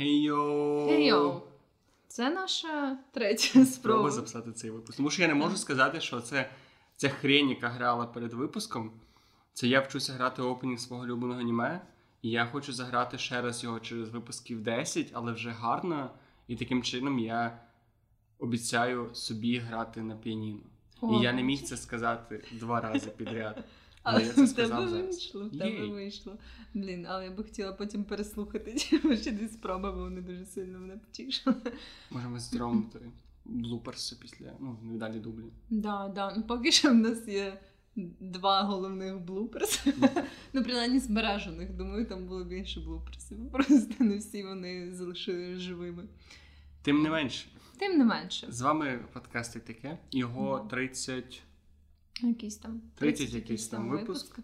Хей-йоу! Хей-йоу! Це наша третя спроба. Записати цей випуск. Тому що я не можу сказати, що це ця хрень, яка грала перед випуском. Це я вчуся грати опенінг свого улюбленого аніме. І я хочу заграти ще раз його через випусків 10, але вже гарно. І таким чином я обіцяю собі грати на піаніно. О, і я не міг це сказати два рази підряд. Але я це сказав тебе зараз. вийшло, в тебе вийшло. Блін, але я би хотіла потім переслухати ті ще дві спроби, бо вони дуже сильно мене потішили. Можемо зробити блуперси після ну, невдалі дублі. Да, да. Ну поки що в нас є два головних блуперси. ну, принаймні збережених. Думаю, там було більше блуперсів. Просто не всі вони залишили живими. Тим не менше, Тим не менше. з вами подкаст «І таке. Його Мгм. 30 Якийсь там 30 якийсь там випуск.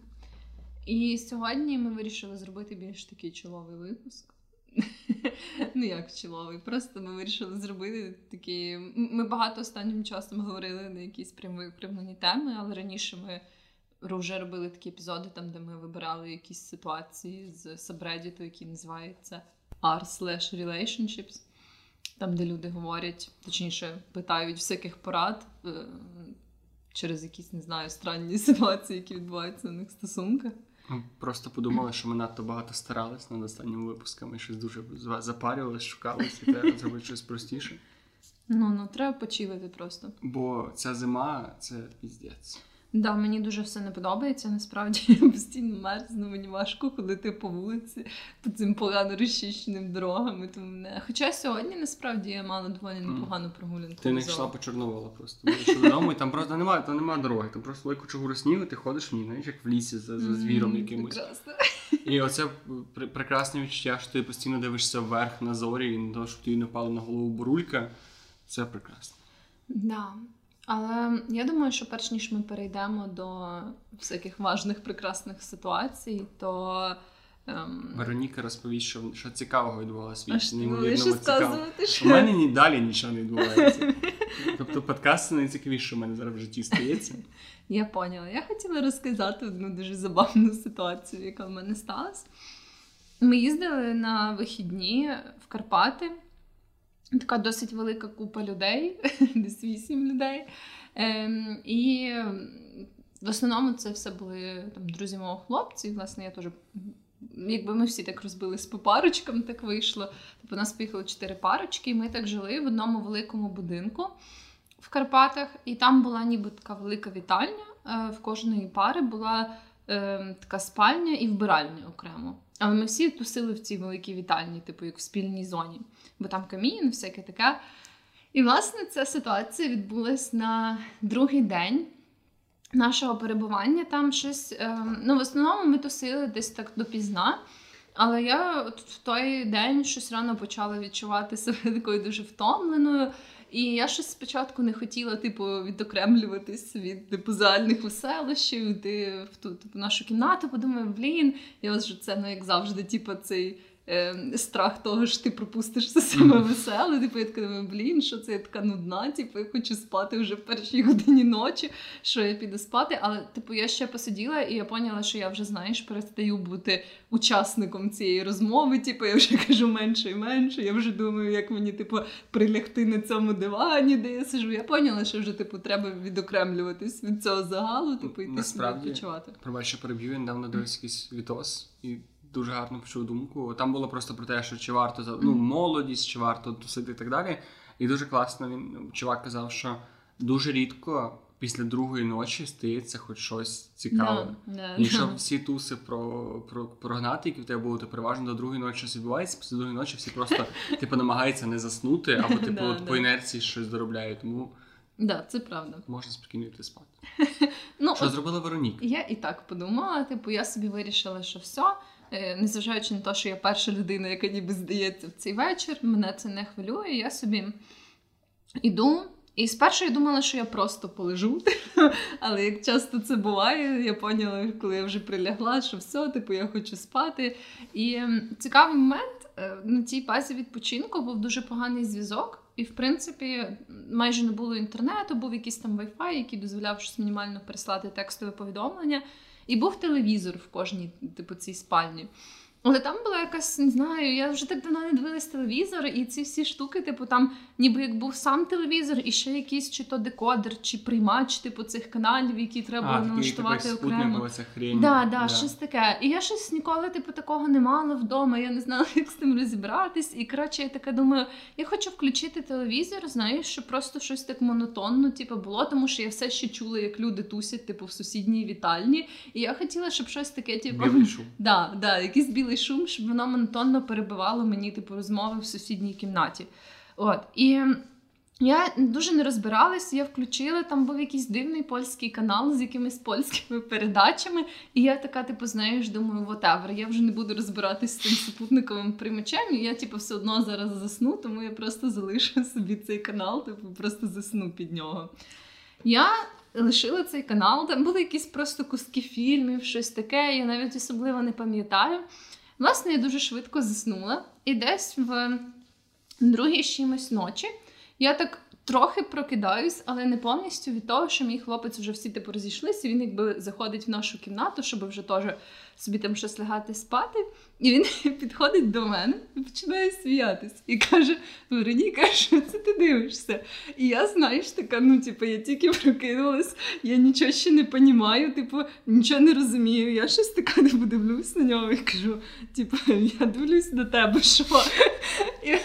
І сьогодні ми вирішили зробити більш такий чоловий випуск. ну як чоловий, просто ми вирішили зробити такі. Ми багато останнім часом говорили на якісь прям викривлені теми, але раніше ми вже робили такі епізоди, там, де ми вибирали якісь ситуації з сабреддіту, який називається R relationships, там, де люди говорять, точніше, питають всяких порад. Через якісь, не знаю, странні ситуації, які відбуваються у них стосунках. Ми просто подумали, що ми надто багато старались над останніми випусками, щось дуже запарювалися, шукались, і треба зробити щось простіше. Ну, ну треба почилити просто. Бо ця зима це піздець. Да, мені дуже все не подобається. Насправді я постійно мерзну, мені важко ходити по вулиці по цим погано розчищеним дорогам. і Тому не. Хоча сьогодні насправді я мала доволі непогану прогулянку. Ти не йшла по Чорновола просто. Додому, і там просто немає, там немає дороги. Там просто велику чугуру снігу, ти ходиш в ній, знаєш, як в лісі за, за звіром якимось. Прекрасно. І оце пр- прекрасне відчуття, що ти постійно дивишся вверх на зорі, і на те, щоб тобі не впала на голову бурулька. Це прекрасно. Да. Але я думаю, що перш ніж ми перейдемо до всяких важних прекрасних ситуацій, то. Ем... Вероніка розповість, що, що цікавого відбувалося А в що ти неймовірному будеш цікавому. розказувати, У мене ні далі нічого не відбувається. Тобто подкаст найцікавіше, що в мене зараз в житті стається. Я поняла. Я хотіла розказати одну дуже забавну ситуацію, яка в мене сталася. Ми їздили на вихідні в Карпати. Така досить велика купа людей, десь вісім людей. Ем, і в основному це все були там, друзі мого хлопця. І, власне, я теж. Якби ми всі так розбились по парочкам, так вийшло. Тобто нас поїхало чотири парочки, і ми так жили в одному великому будинку в Карпатах, і там була ніби така велика вітальня. е, В кожної пари була е, така спальня і вбиральня окремо. Але ми всі тусили в цій великій вітальні, типу як в спільній зоні, бо там камін, всяке таке. І, власне, ця ситуація відбулась на другий день нашого перебування. Там щось. е, ну, в основному ми тусили десь так допізна. Але я от в той день щось рано почала відчувати себе такою дуже втомленою. І я щось спочатку не хотіла, типу, відокремлюватись від типу загальних веселощів, в ту типу, нашу кімнату. Подумаю, блін, я вже же це ну, як завжди, типу, цей е, страх того, що ти пропустиш все саме веселе. Типу, я така думаю, блін, що це я така нудна, типу, я хочу спати вже в першій годині ночі, що я піду спати. Але, типу, я ще посиділа, і я поняла, що я вже, знаєш, перестаю бути учасником цієї розмови. Типу, я вже кажу менше і менше. Я вже думаю, як мені, типу, прилягти на цьому дивані, де я сижу. Я поняла, що вже типу треба відокремлюватись від цього загалу, типу, йти собі Насправді, відпочивати. Пробач, що переб'ю, я недавно дивився якийсь відос і дуже гарно почув думку. Там було просто про те, що чи варто ну, молодість, чи варто тусити і так далі. І дуже класно він ну, чувак казав, що дуже рідко після другої ночі стається хоч щось цікаве. Да, да, Якщо да. всі туси про, про, прогнати, які в тебе були, то переважно до другої ночі щось відбувається, після другої ночі всі просто типу, намагаються не заснути, або типу, Да, от по інерції щось доробляють. Тому Да, це правда. можна спокійно йти спати. Ну, Що от зробила Вероніка? Я і так подумала, типу, я собі вирішила, що все, незважаючи на те, що я перша людина, яка ніби здається в цей вечір, мене це не хвилює. Я собі іду. І спершу я думала, що я просто полежу, але як часто це буває, я поняла, коли я вже прилягла, що все, типу, я хочу спати. І цікавий момент е, на цій базі відпочинку був дуже поганий зв'язок. І, в принципі, майже не було інтернету, був якийсь там Wi-Fi, який дозволяв щось мінімально переслати текстове повідомлення. І був телевізор в кожній, типу, цій спальні. Але там була якась, не знаю, я вже так давно не дивилась телевізор, і ці всі штуки, типу, там ніби як був сам телевізор, і ще якийсь чи то декодер, чи приймач, типу, цих каналів, які треба було А, налаштувати окремо. хрень. Да, да, щось таке. І я щось ніколи, типу, такого не мала вдома. Я не знала, як з тим розібратись. І коротше, я така думаю, я хочу включити телевізор, знаєш, щоб просто щось так монотонно, типу, було, тому що я все ще чула, як люди тусять, типу, в сусідній вітальні. І я хотіла, щоб щось таке, типу. Да, да, якийсь білий шум, щоб воно монотонно перебивало мені типу розмови в сусідній кімнаті. От і. Я дуже не розбиралась, я включила, там був якийсь дивний польський канал з якимись польськими передачами. І я така, типу, знаєш, думаю, whatever, я вже не буду розбиратись з тим супутниковим приймачем, і я, типу, все одно зараз засну, тому я просто залишу собі цей канал, типу, просто засну під нього. Я лишила цей канал, там були якісь просто куски фільмів, щось таке, я навіть особливо не пам'ятаю. Власне, я дуже швидко заснула, і десь в другій чимось ночі я так трохи прокидаюсь, але не повністю від того, що мій хлопець вже всі типу розійшлися. Він якби заходить в нашу кімнату, щоб вже теж собі там щось лягати спати. І він підходить до мене і починає сміятись. І каже: Вероніка, що це ти дивишся? І я, знаєш, така, ну, типу, я тільки прокинулась, я нічого ще не розумію, типу, нічого не розумію. Я щось така не дивлюсь на нього і кажу: типу, я дивлюсь на тебе, що? І,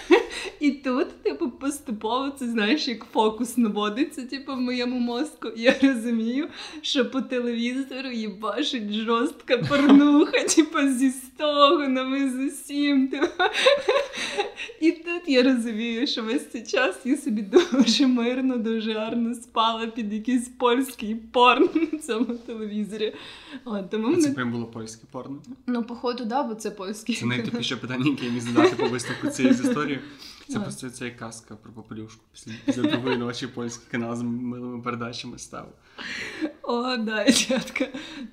і тут, типу, поступово це знаєш, як фокус наводиться, типу, в моєму мозку. І я розумію, що по телевізору їбашить жорстка порнуха, типу, зі стогонами, з усім. Типу. І тут я розумію, що весь цей час я собі дуже мирно, дуже гарно спала під якийсь польський порн на цьому телевізорі. От, тому А Це мене... прям було польське порно. Ну, походу, да, бо це польський. Це найтупіше питання, яке я міг задати по висновку цієї історії. Це Так. просто ця казка про попелюшку. Після, після другої ночі польський канал з милими передачами став. О, да, дядька.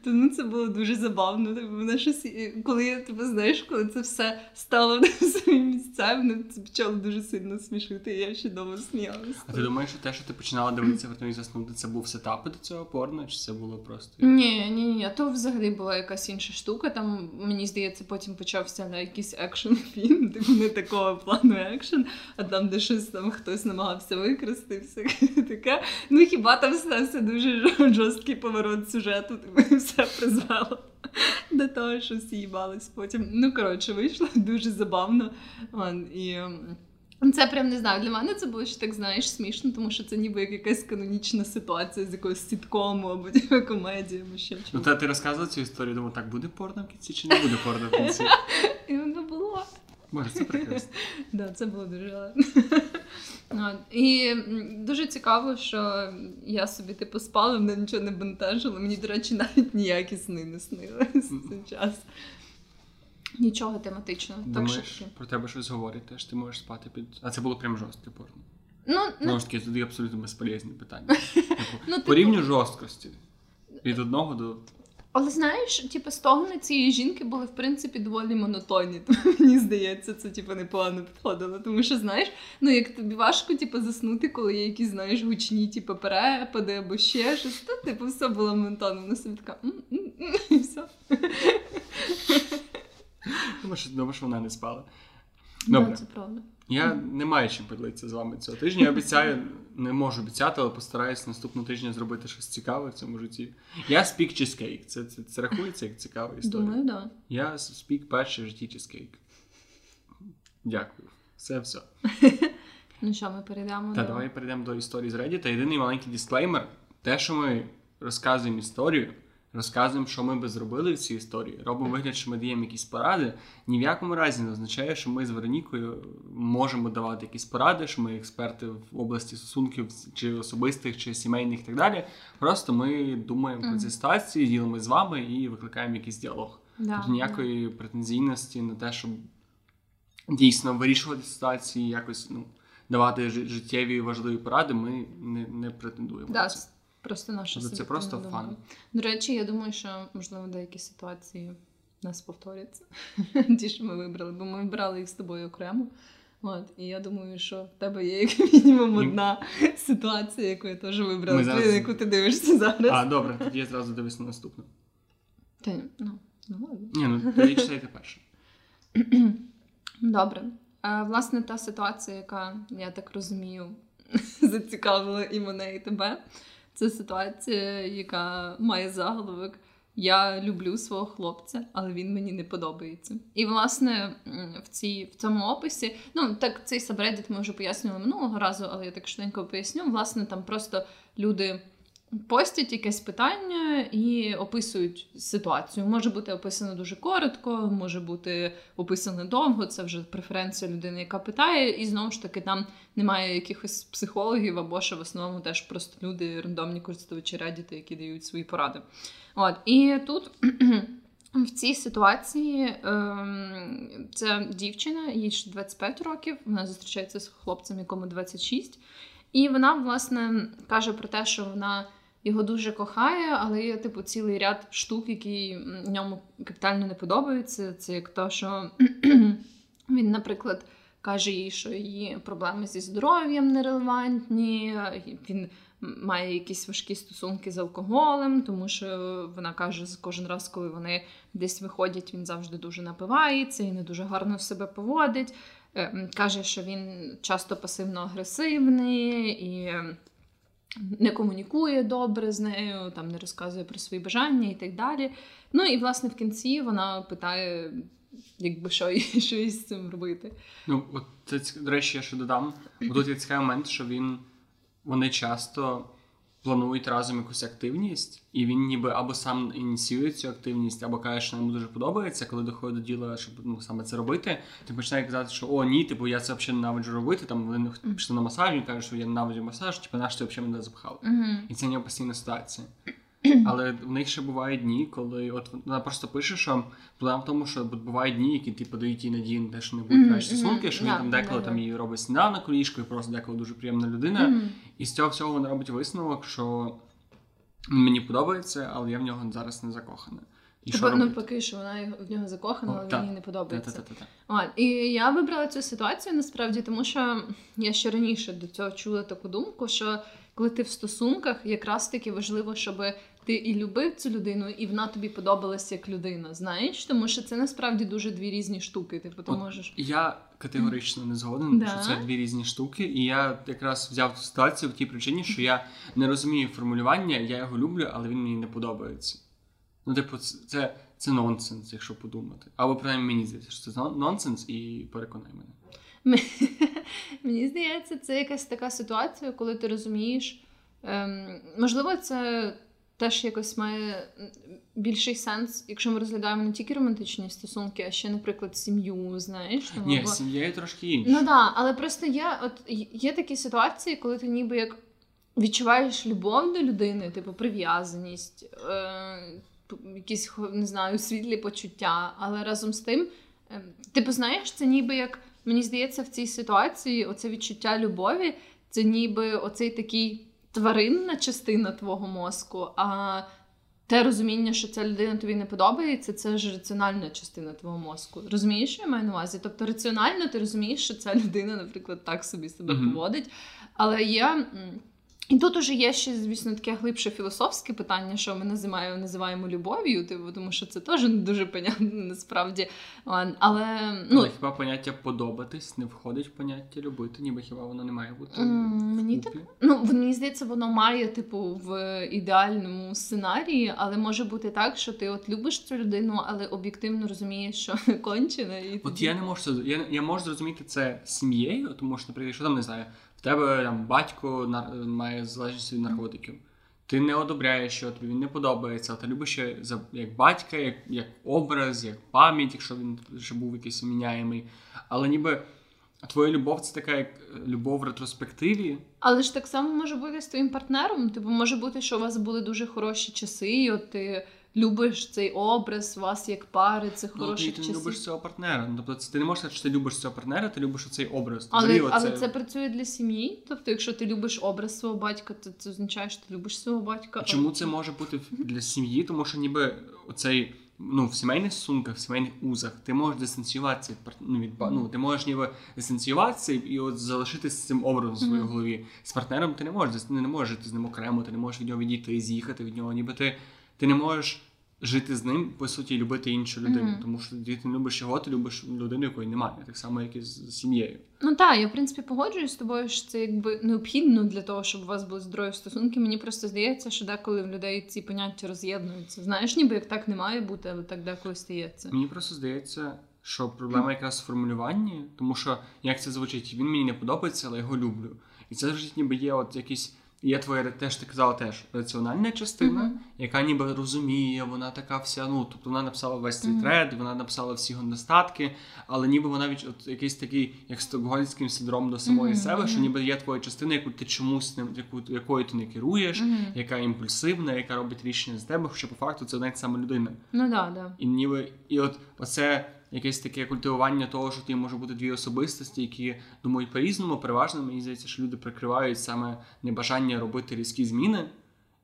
То ну це було дуже забавно. Мене щось, коли я тебе знаєш, коли це все стало на свої місця, мене це почало дуже сильно смішити. і Я ще довго сміялася. А ти думаєш, що те, що ти починала дивитися в і заснути, це був сетап до цього порно, чи це було просто. Ні, ні, ні, то взагалі була якась інша штука. Там мені здається, потім почався на якийсь екшн фільм, типу не такого плану екшн, а там, де щось там хтось намагався викрасти, все таке. Ну хіба там стався дуже жор- жорсткий поворот сюжету, типу, все призвело до того, що всі їбались потім. Ну коротше, вийшло дуже забавно. І. ем, Це прям не знаю. Для мене це було ще так, знаєш, смішно, тому що це ніби як якась канонічна ситуація з якогось сіткому або типу, комедії, або ще Ну, та ти розказувала цю історію, думаю, так буде порно в кінці чи не буде порно в кінці? І воно було. Може, це прекрасно. Да, це було дуже гарно. І дуже цікаво, що я собі типу спала, мене нічого не бентежило. Мені, до речі, навіть ніякі сни не снились в цей час. Нічого тематичного. Так що про тебе щось говорять, теж ти можеш спати під. А це було прям жорстке порно. Ну, ну, ж таки, тоді абсолютно безполезні питання. Типу, ну, по типу, рівню жорсткості. Від одного до. Але знаєш, типу, стогони цієї жінки були в принципі доволі монотонні. Тому мені здається, це типу непогано підходило. Тому що знаєш, ну як тобі важко, типу, заснути, коли є якісь, знаєш, гучні, типу, перепади або ще щось. То типу все було монотонно. Вона собі така і все. Думаєш, вона не спала. Добре. це правда. Я не маю чим поділитися з вами цього тижня. Я обіцяю, не можу обіцяти, але постараюсь наступного тижня зробити щось цікаве в цьому житті. Я спік чизкейк. Це, це, це рахується як цікава історія. Думаю, да. Я спік перший в житті чизкейк. Дякую. Все, все. Ну що, ми перейдемо Та до давай перейдемо до історії з Reddit. Єдиний маленький дисклеймер: те, що ми розказуємо історію, розказуємо, що ми би зробили в цій історії, робимо вигляд, що ми даємо якісь поради. Ні в якому разі не означає, що ми з Веронікою можемо давати якісь поради, що ми експерти в області стосунків чи особистих, чи сімейних і так далі. Просто ми думаємо про ці Мгм. ситуації, ділимо з вами і викликаємо якийсь діалог. Да, Тобто ніякої претензійності на те, щоб дійсно вирішувати ситуації, якось ну, давати жи- життєві важливі поради, ми не, не претендуємо. Да, просто наша Тобто це просто фан. До речі, я думаю, що можливо деякі ситуації нас повторяться. Ті, що ми вибрали, бо ми вибрали їх з тобою окремо. От, і я думаю, що в тебе є як мінімум Ні. одна ситуація, яку я теж вибрала, зараз- яку ти дивишся зараз. А, добре, тоді я зразу дивлюсь на наступну. Та, ну, ну ладно. Ні, ну тоді читайте перше. Добре. А, власне, та ситуація, яка, я так розумію, зацікавила і мене, і тебе. Це ситуація, яка має заголовок. Я люблю свого хлопця, але він мені не подобається. І, власне, в цій, в цьому описі, ну так цей сабреддіт ми вже пояснювали минулого разу, але я так швидко поясню. Власне, там просто люди постять якесь питання і описують ситуацію. Може бути описано дуже коротко, може бути описано довго. Це вже преференція людини, яка питає, і знову ж таки там немає якихось психологів або що в основному теж просто люди, рандомні користувачі Reddit, які дають свої поради. От і тут. В цій ситуації ем, ця дівчина, їй ще 25 років, вона зустрічається з хлопцем, якому 26. І вона, власне, каже про те, що вона його дуже кохає, але є типу цілий ряд штук, які ньому капітально не подобаються. Це як то, що він, наприклад, каже їй, що її проблеми зі здоров'ям нерелевантні, він має якісь важкі стосунки з алкоголем, тому що вона каже, кожен раз, коли вони десь виходять, він завжди дуже напивається і не дуже гарно себе поводить. Е, каже, що він часто пасивно-агресивний і не комунікує добре з нею, там не розказує про свої бажання і так далі. Ну і власне в кінці вона питає, якби що що із цим робити. Ну, от це до речі, я ще додам. Тут є цікавий момент, що він вони часто планують разом якусь активність, і він ніби або сам ініціює цю активність, або каже, що йому дуже подобається, коли доходить до діла, щоб ну, саме це робити. Ти починає казати, що о, ні, типу я це взагалі ненавиджу робити. Там вони пішли на масаж, він каже, що я ненавиджу масаж, типу наш ти взагалі мене запхав. Mm-hmm. І це нього постійна ситуація. Але в них ще бувають дні, коли от вона просто пише, що проблема в тому, що бувають дні, які типу дають їй надії на те, що не будуть кращі стосунки, що він там деколи там її робить сніданок ліжко, і просто деколи дуже приємна людина. І з цього всього вона робить висновок, що мені подобається, але я в нього зараз не закохана. І Тобто, ну, поки що вона в нього закохана, але та, їй не подобається. А, і я вибрала цю ситуацію насправді, тому що я ще раніше до цього чула таку думку, що коли ти в стосунках, якраз таки важливо, щоб ти і любив цю людину, і вона тобі подобалася як людина. Знаєш, тому що це насправді дуже дві різні штуки. Типу, ти можеш. Я категорично не згоден, да? що це дві різні штуки, і я якраз взяв цю ситуацію в тій причині, що я не розумію формулювання, я його люблю, але він мені не подобається. Ну, типу, це це нонсенс, якщо подумати. Або принаймні мені здається, що це нонсенс, і переконай мене. Мені здається, це якась така ситуація, коли ти розумієш. Ем, Можливо, це теж якось має більший сенс, якщо ми розглядаємо не тільки романтичні стосунки, а ще, наприклад, сім'ю. Знаєш, Ні, бо... сім'я є трошки інша. Ну так, але просто є, от є такі ситуації, коли ти ніби як відчуваєш любов до людини, типу прив'язаність, е, якісь не знаю, світлі почуття, але разом з тим, е, типу, знаєш, це ніби як. Мені здається, в цій ситуації оце відчуття любові це ніби оцей такий тваринна частина твого мозку, а те розуміння, що ця людина тобі не подобається, це ж раціональна частина твого мозку. Розумієш, що я маю на увазі? Тобто раціонально ти розумієш, що ця людина, наприклад, так собі себе mm-hmm. поводить. Але я і тут уже є ще, звісно, таке глибше філософське питання, що ми називаємо називаємо любов'ю, типу, тому що це теж не дуже понятно насправді. Але ну, Але хіба поняття подобатись не входить в поняття любити, ніби хіба воно не має бути? Мені так ну мені здається, воно має, типу, в ідеальному сценарії, але може бути так, що ти от любиш цю людину, але об'єктивно розумієш, що кончена. І От я не можу я, я можу зрозуміти це сім'єю, тому що, наприклад, що там не знаю в тебе там батько нар... має залежність від наркотиків. Ти не одобряєш, що тобі він не подобається, а ти любиш за як батька, як як образ, як пам'ять, якщо він ще був якийсь міняємий. Але ніби твоя любов це така як любов в ретроспективі. Але ж так само може бути з твоїм партнером. Типу, може бути, що у вас були дуже хороші часи, і от ти любиш цей образ, вас як пари, цих ну, хороших ти, ти не любиш цього партнера. Ну, тобто ти не можеш сказати, що ти любиш цього партнера, ти любиш цей образ. Але Взагалі, але це працює для сім'ї. Тобто, якщо ти любиш образ свого батька, то це означає, що ти любиш свого батька. Чому це може бути для сім'ї? Тому що ніби оцей. Ну, в сімейних стосунках, в сімейних узах ти можеш дистанціюватися від ну, від ну, ти можеш ніби дистанціюватися і от залишитися з цим образом в своїй голові. З партнером ти не можеш не можеш жити з ним окремо, ти не можеш від нього відійти, з'їхати від нього, ніби ти ти не можеш жити з ним, по суті, любити іншу людину. Мгм. Тому що ти не любиш його, ти любиш людину, якої немає, так само, як і з сім'єю. Ну так, я в принципі погоджуюсь з тобою, що це якби необхідно для того, щоб у вас були здорові стосунки. Мені просто здається, що деколи в людей ці поняття роз'єднуються. Знаєш, ніби як так не має бути, але так деколи стається. Мені просто здається, що проблема якраз в формулюванні, тому що як це звучить, він мені не подобається, але його люблю. І це звучить, ніби є от якісь. Є твоя теж ти казала теж раціональна частина, Мгм. яка ніби розуміє, вона така вся. Ну тобто вона написала весь цей Мгм. тред, вона написала всі його недостатки, але ніби вона від от якийсь такий, як стокгольмський синдром до самої Мгм, себе, що ніби є твоя частина, яку ти чомусь не яку якою ти не керуєш, яка імпульсивна, яка робить рішення з тебе, хоча по факту це та сама людина. Ну да, да. І ніби і от оце якесь таке культивування того, що ти може бути дві особистості, які думають по-різному, переважно мені здається, що люди прикривають саме небажання робити різкі зміни.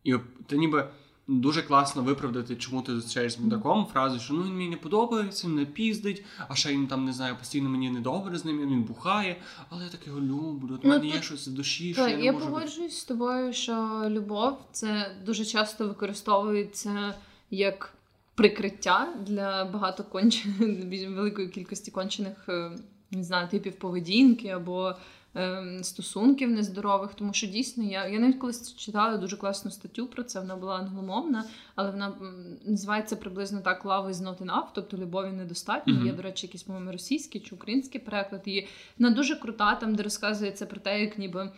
І ти ніби дуже класно виправдати, чому ти зустрічаєшся з мудаком, фразу, що ну він мені не подобається, він не піздить, а ще він там не знаю, постійно мені недобре з ним, він бухає, але я так його люблю. От Ну, мене є щось в душі, що я не я можу. погоджуюсь з тобою, що любов це дуже часто використовується як прикриття для багато кончених великої кількості кончених е, не знаю, типів поведінки або е, стосунків нездорових. Тому що дійсно я, я навіть колись читала дуже класну статтю про це. Вона була англомовна, але вона називається приблизно так Love is not enough, тобто любові недостатньо. Мгм. Є, до речі, якийсь, по-моєму, російський чи український переклад. І вона дуже крута, там де розказується про те, як ніби.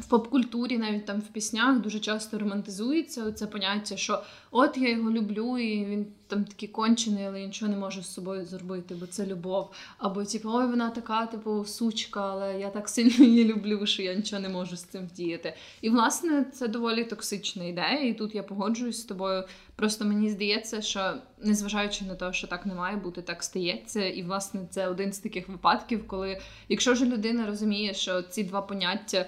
В поп-культурі, навіть там в піснях, дуже часто романтизується це поняття, що от я його люблю, і він там такий кончений, але нічого не можу з собою зробити, бо це любов. Або типу, ой, вона така, типу, сучка, але я так сильно її люблю, що я нічого не можу з цим вдіяти. І власне це доволі токсична ідея, і тут я погоджуюсь з тобою. Просто мені здається, що незважаючи на те, що так не має бути, так стається. І власне це один з таких випадків, коли якщо ж людина розуміє, що ці два поняття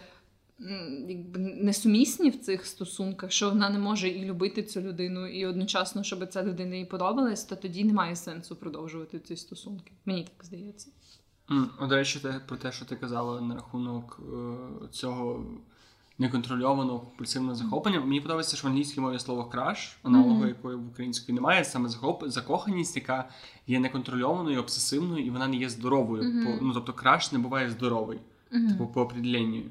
якби несумісні в цих стосунках, що вона не може і любити цю людину, і одночасно, щоб ця людина їй подобалась, то тоді немає сенсу продовжувати ці стосунки. Мені так здається. М, До речі, те, про те, що ти казала на рахунок е, цього неконтрольованого компульсивного захоплення. Мені подобається, що в англійській мові слово краш, аналогу Мгм. якої в українській немає, саме захоп... закоханість, яка є неконтрольованою, обсесивною, і вона не є здоровою. Мгм. По, ну, тобто краш не буває здоровий, типу, по определенню.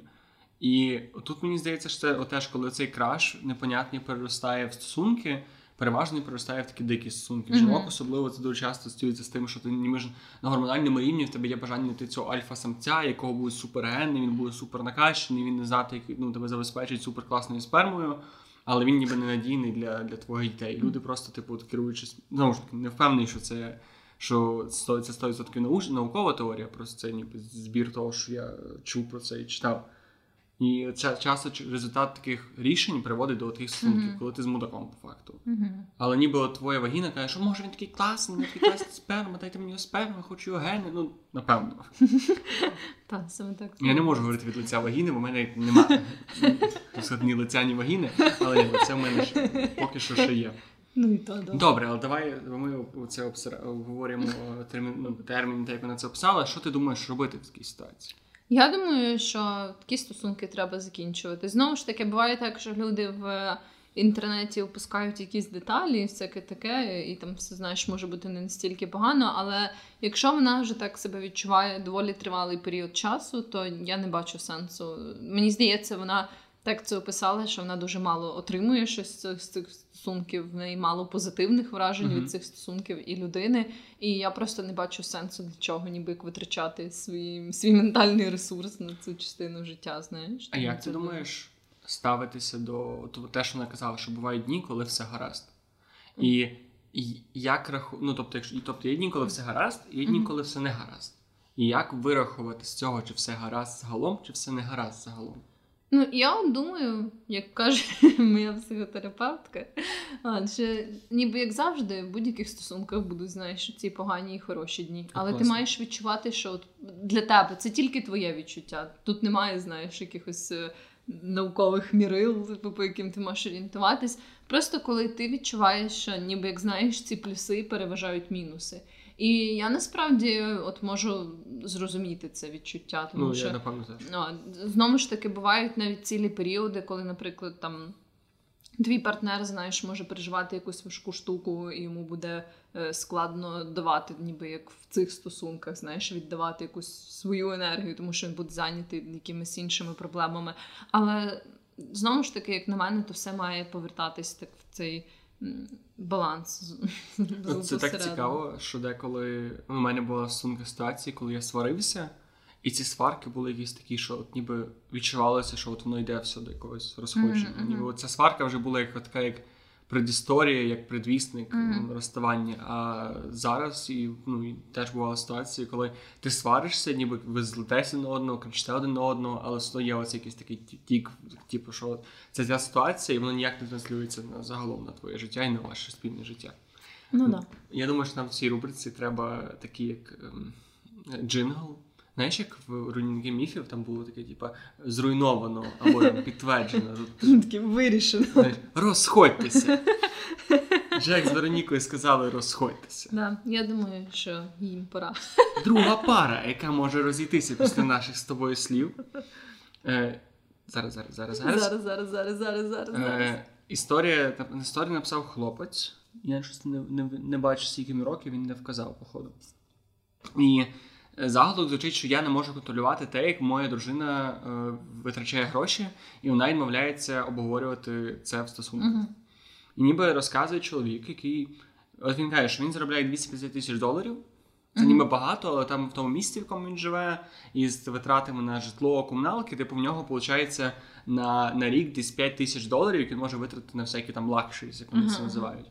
І тут мені здається, що це теж, коли цей краш непонятний переростає в стосунки, переважно переростає в такі дикі стосунки. Жінок особливо це дуже часто стосується з тим, що ти ж на гормональному рівні в тебе є бажання знайти цього альфа-самця, якого буде супергенний, він буде супер накачаний, він не знати, як ну, тебе забезпечить суперкласною спермою, але він ніби ненадійний для, для твоїх дітей. Люди просто, типу, от, керуючись, знову ж таки, не впевнений, що це. Що це 100% науч, наукова теорія, просто це ніби збір того, що я чув про це і читав. І це часто результат таких рішень приводить до таких стосунків, Мгм. коли ти з мудаком по факту. Угу. Але ніби от твоя вагіна каже, що може він такий класний, він такий класний сперма, дайте мені його сперму, хочу його гени. Ну, напевно. Так, саме так. Я не можу говорити від лиця вагіни, бо в мене немає ні лиця, ні вагіни, але ні, це в мене ж поки що ще є. Ну і то, да. Добре, але давай ми це е, термін, ну, термін, так як вона це описала. Що ти думаєш робити в такій ситуації? Я думаю, що такі стосунки треба закінчувати. Знову ж таки, буває так, що люди в інтернеті опускають якісь деталі, всяке таке, і там все знаєш, може бути не настільки погано. Але якщо вона вже так себе відчуває доволі тривалий період часу, то я не бачу сенсу. Мені здається, вона так це описала, що вона дуже мало отримує щось з цих- стосунків, в неї мало позитивних вражень Мгм. від цих стосунків і людини. І я просто не бачу сенсу для чого, ніби як витрачати свій, свій ментальний ресурс на цю частину життя. Знаєш, А як ти думаєш ставитися до того, те, що вона казала, що бувають дні, коли все гаразд? І, і як раху... ну, тобто, якщо... тобто є дні, коли все гаразд, і є дні, коли все не гаразд. І як вирахувати з цього, чи все гаразд загалом, чи все не гаразд загалом? Ну, я думаю, як каже моя психотерапевтка, адже ніби як завжди, в будь-яких стосунках будуть, знаєш, ці погані і хороші дні. Але ти маєш відчувати, що от для тебе це тільки твоє відчуття. Тут немає, знаєш, якихось е, наукових мірил, типу, по яким ти можеш орієнтуватись. Просто коли ти відчуваєш, що ніби як знаєш, ці плюси переважають мінуси. І я насправді от можу зрозуміти це відчуття, тому ну, що я напевно теж. Ну, знову ж таки, бувають навіть цілі періоди, коли, наприклад, там твій партнер, знаєш, може переживати якусь важку штуку, і йому буде е, складно давати, ніби як в цих стосунках, знаєш, віддавати якусь свою енергію, тому що він буде зайнятий якимись іншими проблемами. Але знову ж таки, як на мене, то все має повертатись так в цей. Баланс це так цікаво, що деколи у мене була сумка ситуації, коли я сварився, і ці сварки були якісь такі, що от ніби відчувалося, що от воно йде все до якогось розходження. Ніби ця сварка вже була як така, як предісторія, як предвісник mm-hmm. розставання. А зараз і ну і теж бували ситуації, коли ти сваришся, ніби ви злетеся на одного, кричите один на одного, але все є ось якийсь такий тік, типу, що це ця ситуація, і воно ніяк не транслюється на загалом на твоє життя і на ваше спільне життя. Ну да. Я думаю, що нам в цій рубриці треба такі, як ем, джингл. Знаєш, як в руйнівні міфів там було таке, типа, зруйновано або підтверджено. Таке вирішено. Розходьтеся. Джек з Веронікою сказали розходьтеся. Да, Я думаю, що їм пора. Друга пара, яка може розійтися після наших з тобою слів. Е, Зараз, зараз, зараз, зараз. Зараз, зараз, зараз, зараз, зараз. Е, Історія історію написав хлопець. Я щось не не, не бачу, скільки років він не вказав, походу. І заголовок звучить, що я не можу контролювати те, як моя дружина е, витрачає гроші, і вона відмовляється обговорювати це в стосунках. Uh-huh. І ніби розказує чоловік, який от він каже, що він заробляє 250 тисяч доларів. Це uh-huh. ніби багато, але там в тому місці, в якому він живе, із витратами на житло комуналки, типу в нього виходить на на рік десь 5 тисяч доларів, які він може витратити на всякі там luxury, як вони uh-huh. це називають.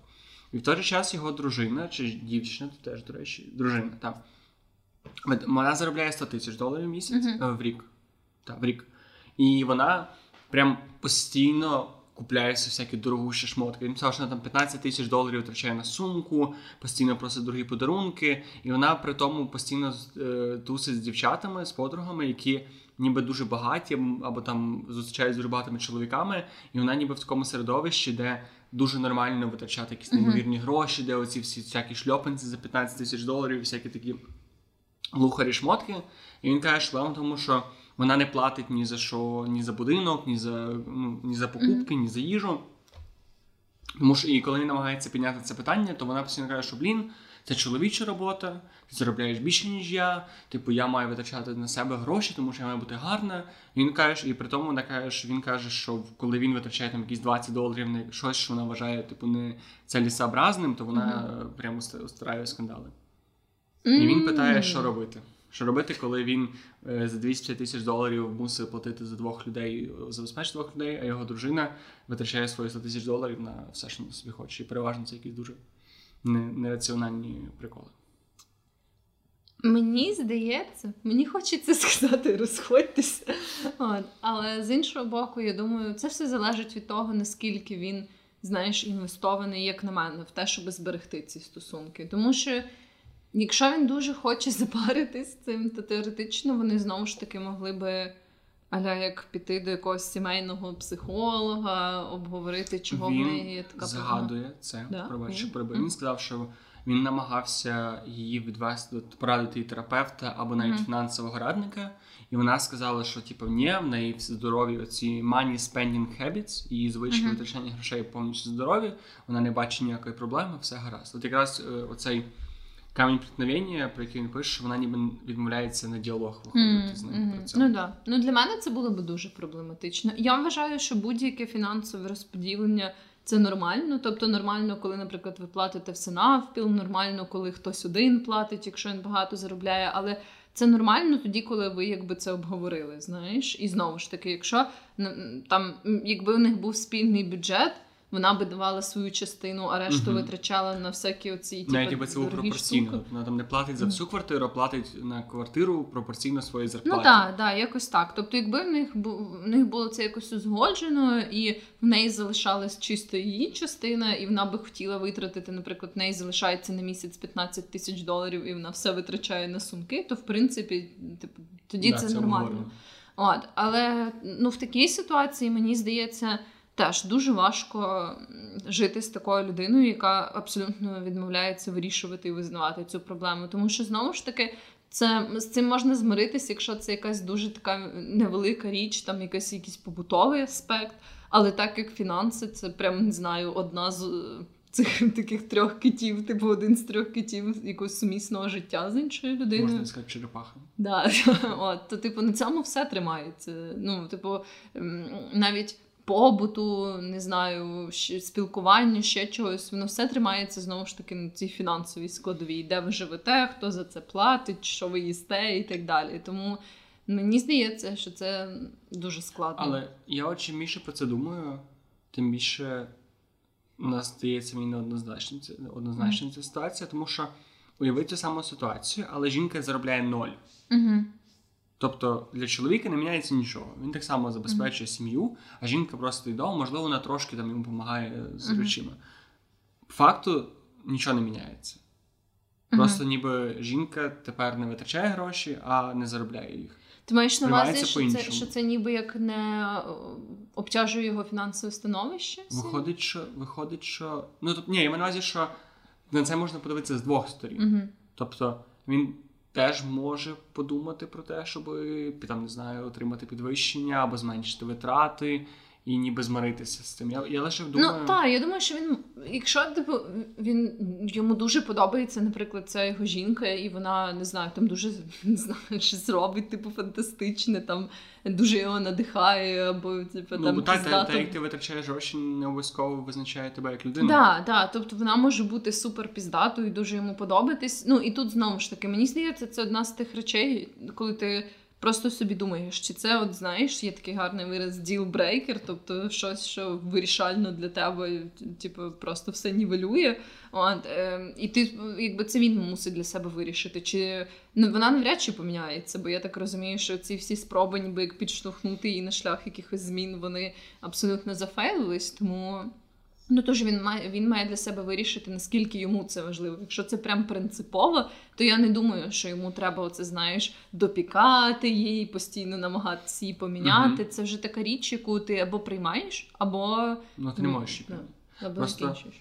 І в той же час його дружина чи дівчина, то теж, до речі, дружина там. Вона заробляє 100 тисяч доларів в місяць uh-huh. в рік. Так, в рік. І вона прям постійно купляє всякі дорогущі шмотки. Він сказав, що вона там 15 тисяч доларів витрачає на сумку, постійно просить дорогі подарунки, і вона при тому постійно е, тусить з дівчатами, з подругами, які ніби дуже багаті, або там зустрічають з дуже багатими чоловіками, і вона ніби в такому середовищі, де дуже нормально витрачати якісь неймовірні uh-huh. гроші, де оці всі всякі шльопанці за 15 тисяч доларів, всякі такі глухарі шмотки. І він каже, що тому що вона не платить ні за що, ні за будинок, ні за ну, ні за покупки, ні за їжу. Тому що і коли він намагається підняти це питання, то вона постійно каже, що блін, це чоловіча робота, ти заробляєш більше, ніж я. Типу, я маю витрачати на себе гроші, тому що я маю бути гарна. І він каже, і при тому вона каже, що він каже, що коли він витрачає там якісь 20 доларів на щось, що вона вважає, типу, не цілісообразним, то вона mm-hmm. прямо устраює скандали. І він питає, що робити. Що робити, коли він е, за 200 тисяч доларів мусить платити за двох людей, забезпечити двох людей, а його дружина витрачає свої 100 тисяч доларів на все, що собі хоче. І переважно це якісь дуже нераціональні приколи. Мені здається, мені хочеться сказати, розходьтеся. От. Але з іншого боку, я думаю, це все залежить від того, наскільки він, знаєш, інвестований, як на мене, в те, щоб зберегти ці стосунки. Тому що. Якщо він дуже хоче запаритись з цим, то теоретично вони знову ж таки могли би аля як піти до якогось сімейного психолога, обговорити, чого він в неї є така згадує проблема. це. Да? Пробач, що перебив. Він сказав, що він намагався її відвести до порадити терапевта або навіть mm-hmm. фінансового радника. І вона сказала, що типу, ні, в неї всі здорові оці money spending habits, її звички mm-hmm. витрачання грошей повністю здорові. Вона не бачить ніякої проблеми, все гаразд. От якраз е, оцей камінь приткновення, про який він пише, вона ніби відмовляється на діалог виходити mm, з ним. Mm, про це. Ну да. Ну для мене це було б дуже проблематично. Я вважаю, що будь-яке фінансове розподілення. Це нормально, тобто нормально, коли, наприклад, ви платите все навпіл, нормально, коли хтось один платить, якщо він багато заробляє. Але це нормально тоді, коли ви якби це обговорили. Знаєш, і знову ж таки, якщо там, якби у них був спільний бюджет, вона би давала свою частину, а решту угу. витрачала на всякі оці типу, Навіть якби це було пропорційно. Штуки. Вона там не платить за всю квартиру, а платить на квартиру пропорційно своїй зарплаті. Ну так, да, якось так. Тобто, якби в них в них було це якось узгоджено, і в неї залишалась чисто її частина, і вона би хотіла витратити, наприклад, в неї залишається на місяць 15 тисяч доларів, і вона все витрачає на сумки, то в принципі, типу, тоді да, це, це нормально. От, але ну в такій ситуації мені здається теж дуже важко жити з такою людиною, яка абсолютно відмовляється вирішувати і визнавати цю проблему. Тому що знову ж таки Це з цим можна змиритися, якщо це якась дуже така невелика річ, там якийсь якийсь побутовий аспект. Але так як фінанси, це прям не знаю, одна з е, цих таких трьох китів, типу один з трьох китів якогось сумісного життя з іншою людиною. Можна сказати, черепаха. Да. От, то, типу, на цьому все тримається. Ну, типу, навіть побуту, не знаю, спілкування, ще чогось, воно все тримається знову ж таки на цій фінансовій складовій, де ви живете, хто за це платить, що ви їсте і так далі. Тому мені здається, що це дуже складно. Але я от чим більше про це думаю, тим більше у нас здається мені неоднозначним це однозначним ця ситуація, тому що уяви цю саму ситуацію, але жінка заробляє ноль. Угу. Тобто для чоловіка не міняється нічого. Він так само забезпечує сім'ю, а жінка просто йде, можливо, вона трошки там йому допомагає з Мгм. речима. Факту нічого не міняється. Просто ніби жінка тепер не витрачає гроші, а не заробляє їх. Ти маєш на увазі, що це, що це ніби як не е, обтяжує його фінансове становище? Виходить, що виходить, що. Ну тобто, ні, я маю на увазі, що на це можна подивитися з двох сторін. Тобто він теж може подумати про те, щоб там, не знаю, отримати підвищення або зменшити витрати і ніби змиритися з цим. Я, я лише думаю. Ну так, я думаю, що він, якщо типу, він йому дуже подобається, наприклад, ця його жінка, і вона не знаю, там дуже не знаю, щось робить, типу, фантастичне, там дуже його надихає, або типу Ну, там бо так, та, та, як ти витрачаєш гроші, не обов'язково визначає тебе як людину. Да, да, тобто вона може бути супер піздатою і дуже йому подобатись. Ну і тут знову ж таки, мені здається, це одна з тих речей, коли ти просто собі думаєш, чи це, от знаєш, є такий гарний вираз ділбрейкер, тобто щось, що вирішально для тебе, типу, просто все нівелює. От, е, і ти, якби це він мусить для себе вирішити. Чи ну, вона навряд чи поміняється, бо я так розумію, що ці всі спроби, ніби як підштовхнути її на шлях якихось змін, вони абсолютно зафейлились, тому. Ну тож він має він має для себе вирішити, наскільки йому це важливо. Якщо це прям принципово, то я не думаю, що йому треба оце, знаєш, допікати її, постійно намагатися її поміняти. Мгм. Це вже така річ, яку ти або приймаєш, або Ну, ти не можеш її ну, прийняти. або Просто- закінчуєш.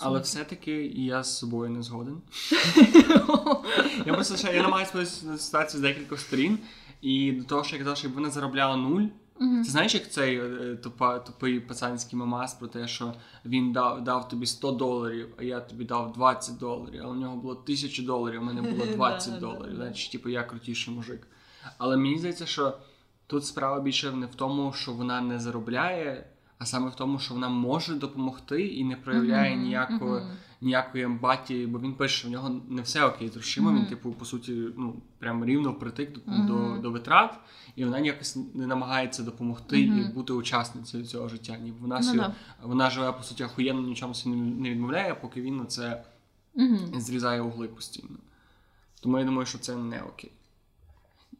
Але все-таки я з собою не згоден. Я просто я намагаюся ситуацію з декількох сторін. І до того, що я казав, що якби вона заробляла нуль, Мгм. Ти знаєш, як цей е, тупа, тупий пацанський мамас про те, що він дав, дав тобі 100 доларів, а я тобі дав 20 доларів, а у нього було 1000 доларів, а у мене було 20 Да, да, доларів. Значить, типу, я крутіший мужик. Але мені здається, що тут справа більше не в тому, що вона не заробляє, а саме в тому, що вона може допомогти і не проявляє ніякої, мгм. Ніякої емпатії, бо він пише, що в нього не все окей з грошима, він, типу, по суті, ну, прям рівно притик до, Мгм. до, до витрат, і вона якось не намагається допомогти і бути учасницею цього життя. Ніби вона, Ну, собі- да. вона живе, по суті, охуєнно нічому не відмовляє, поки він на це зрізає угли постійно. Тому я думаю, що це не окей.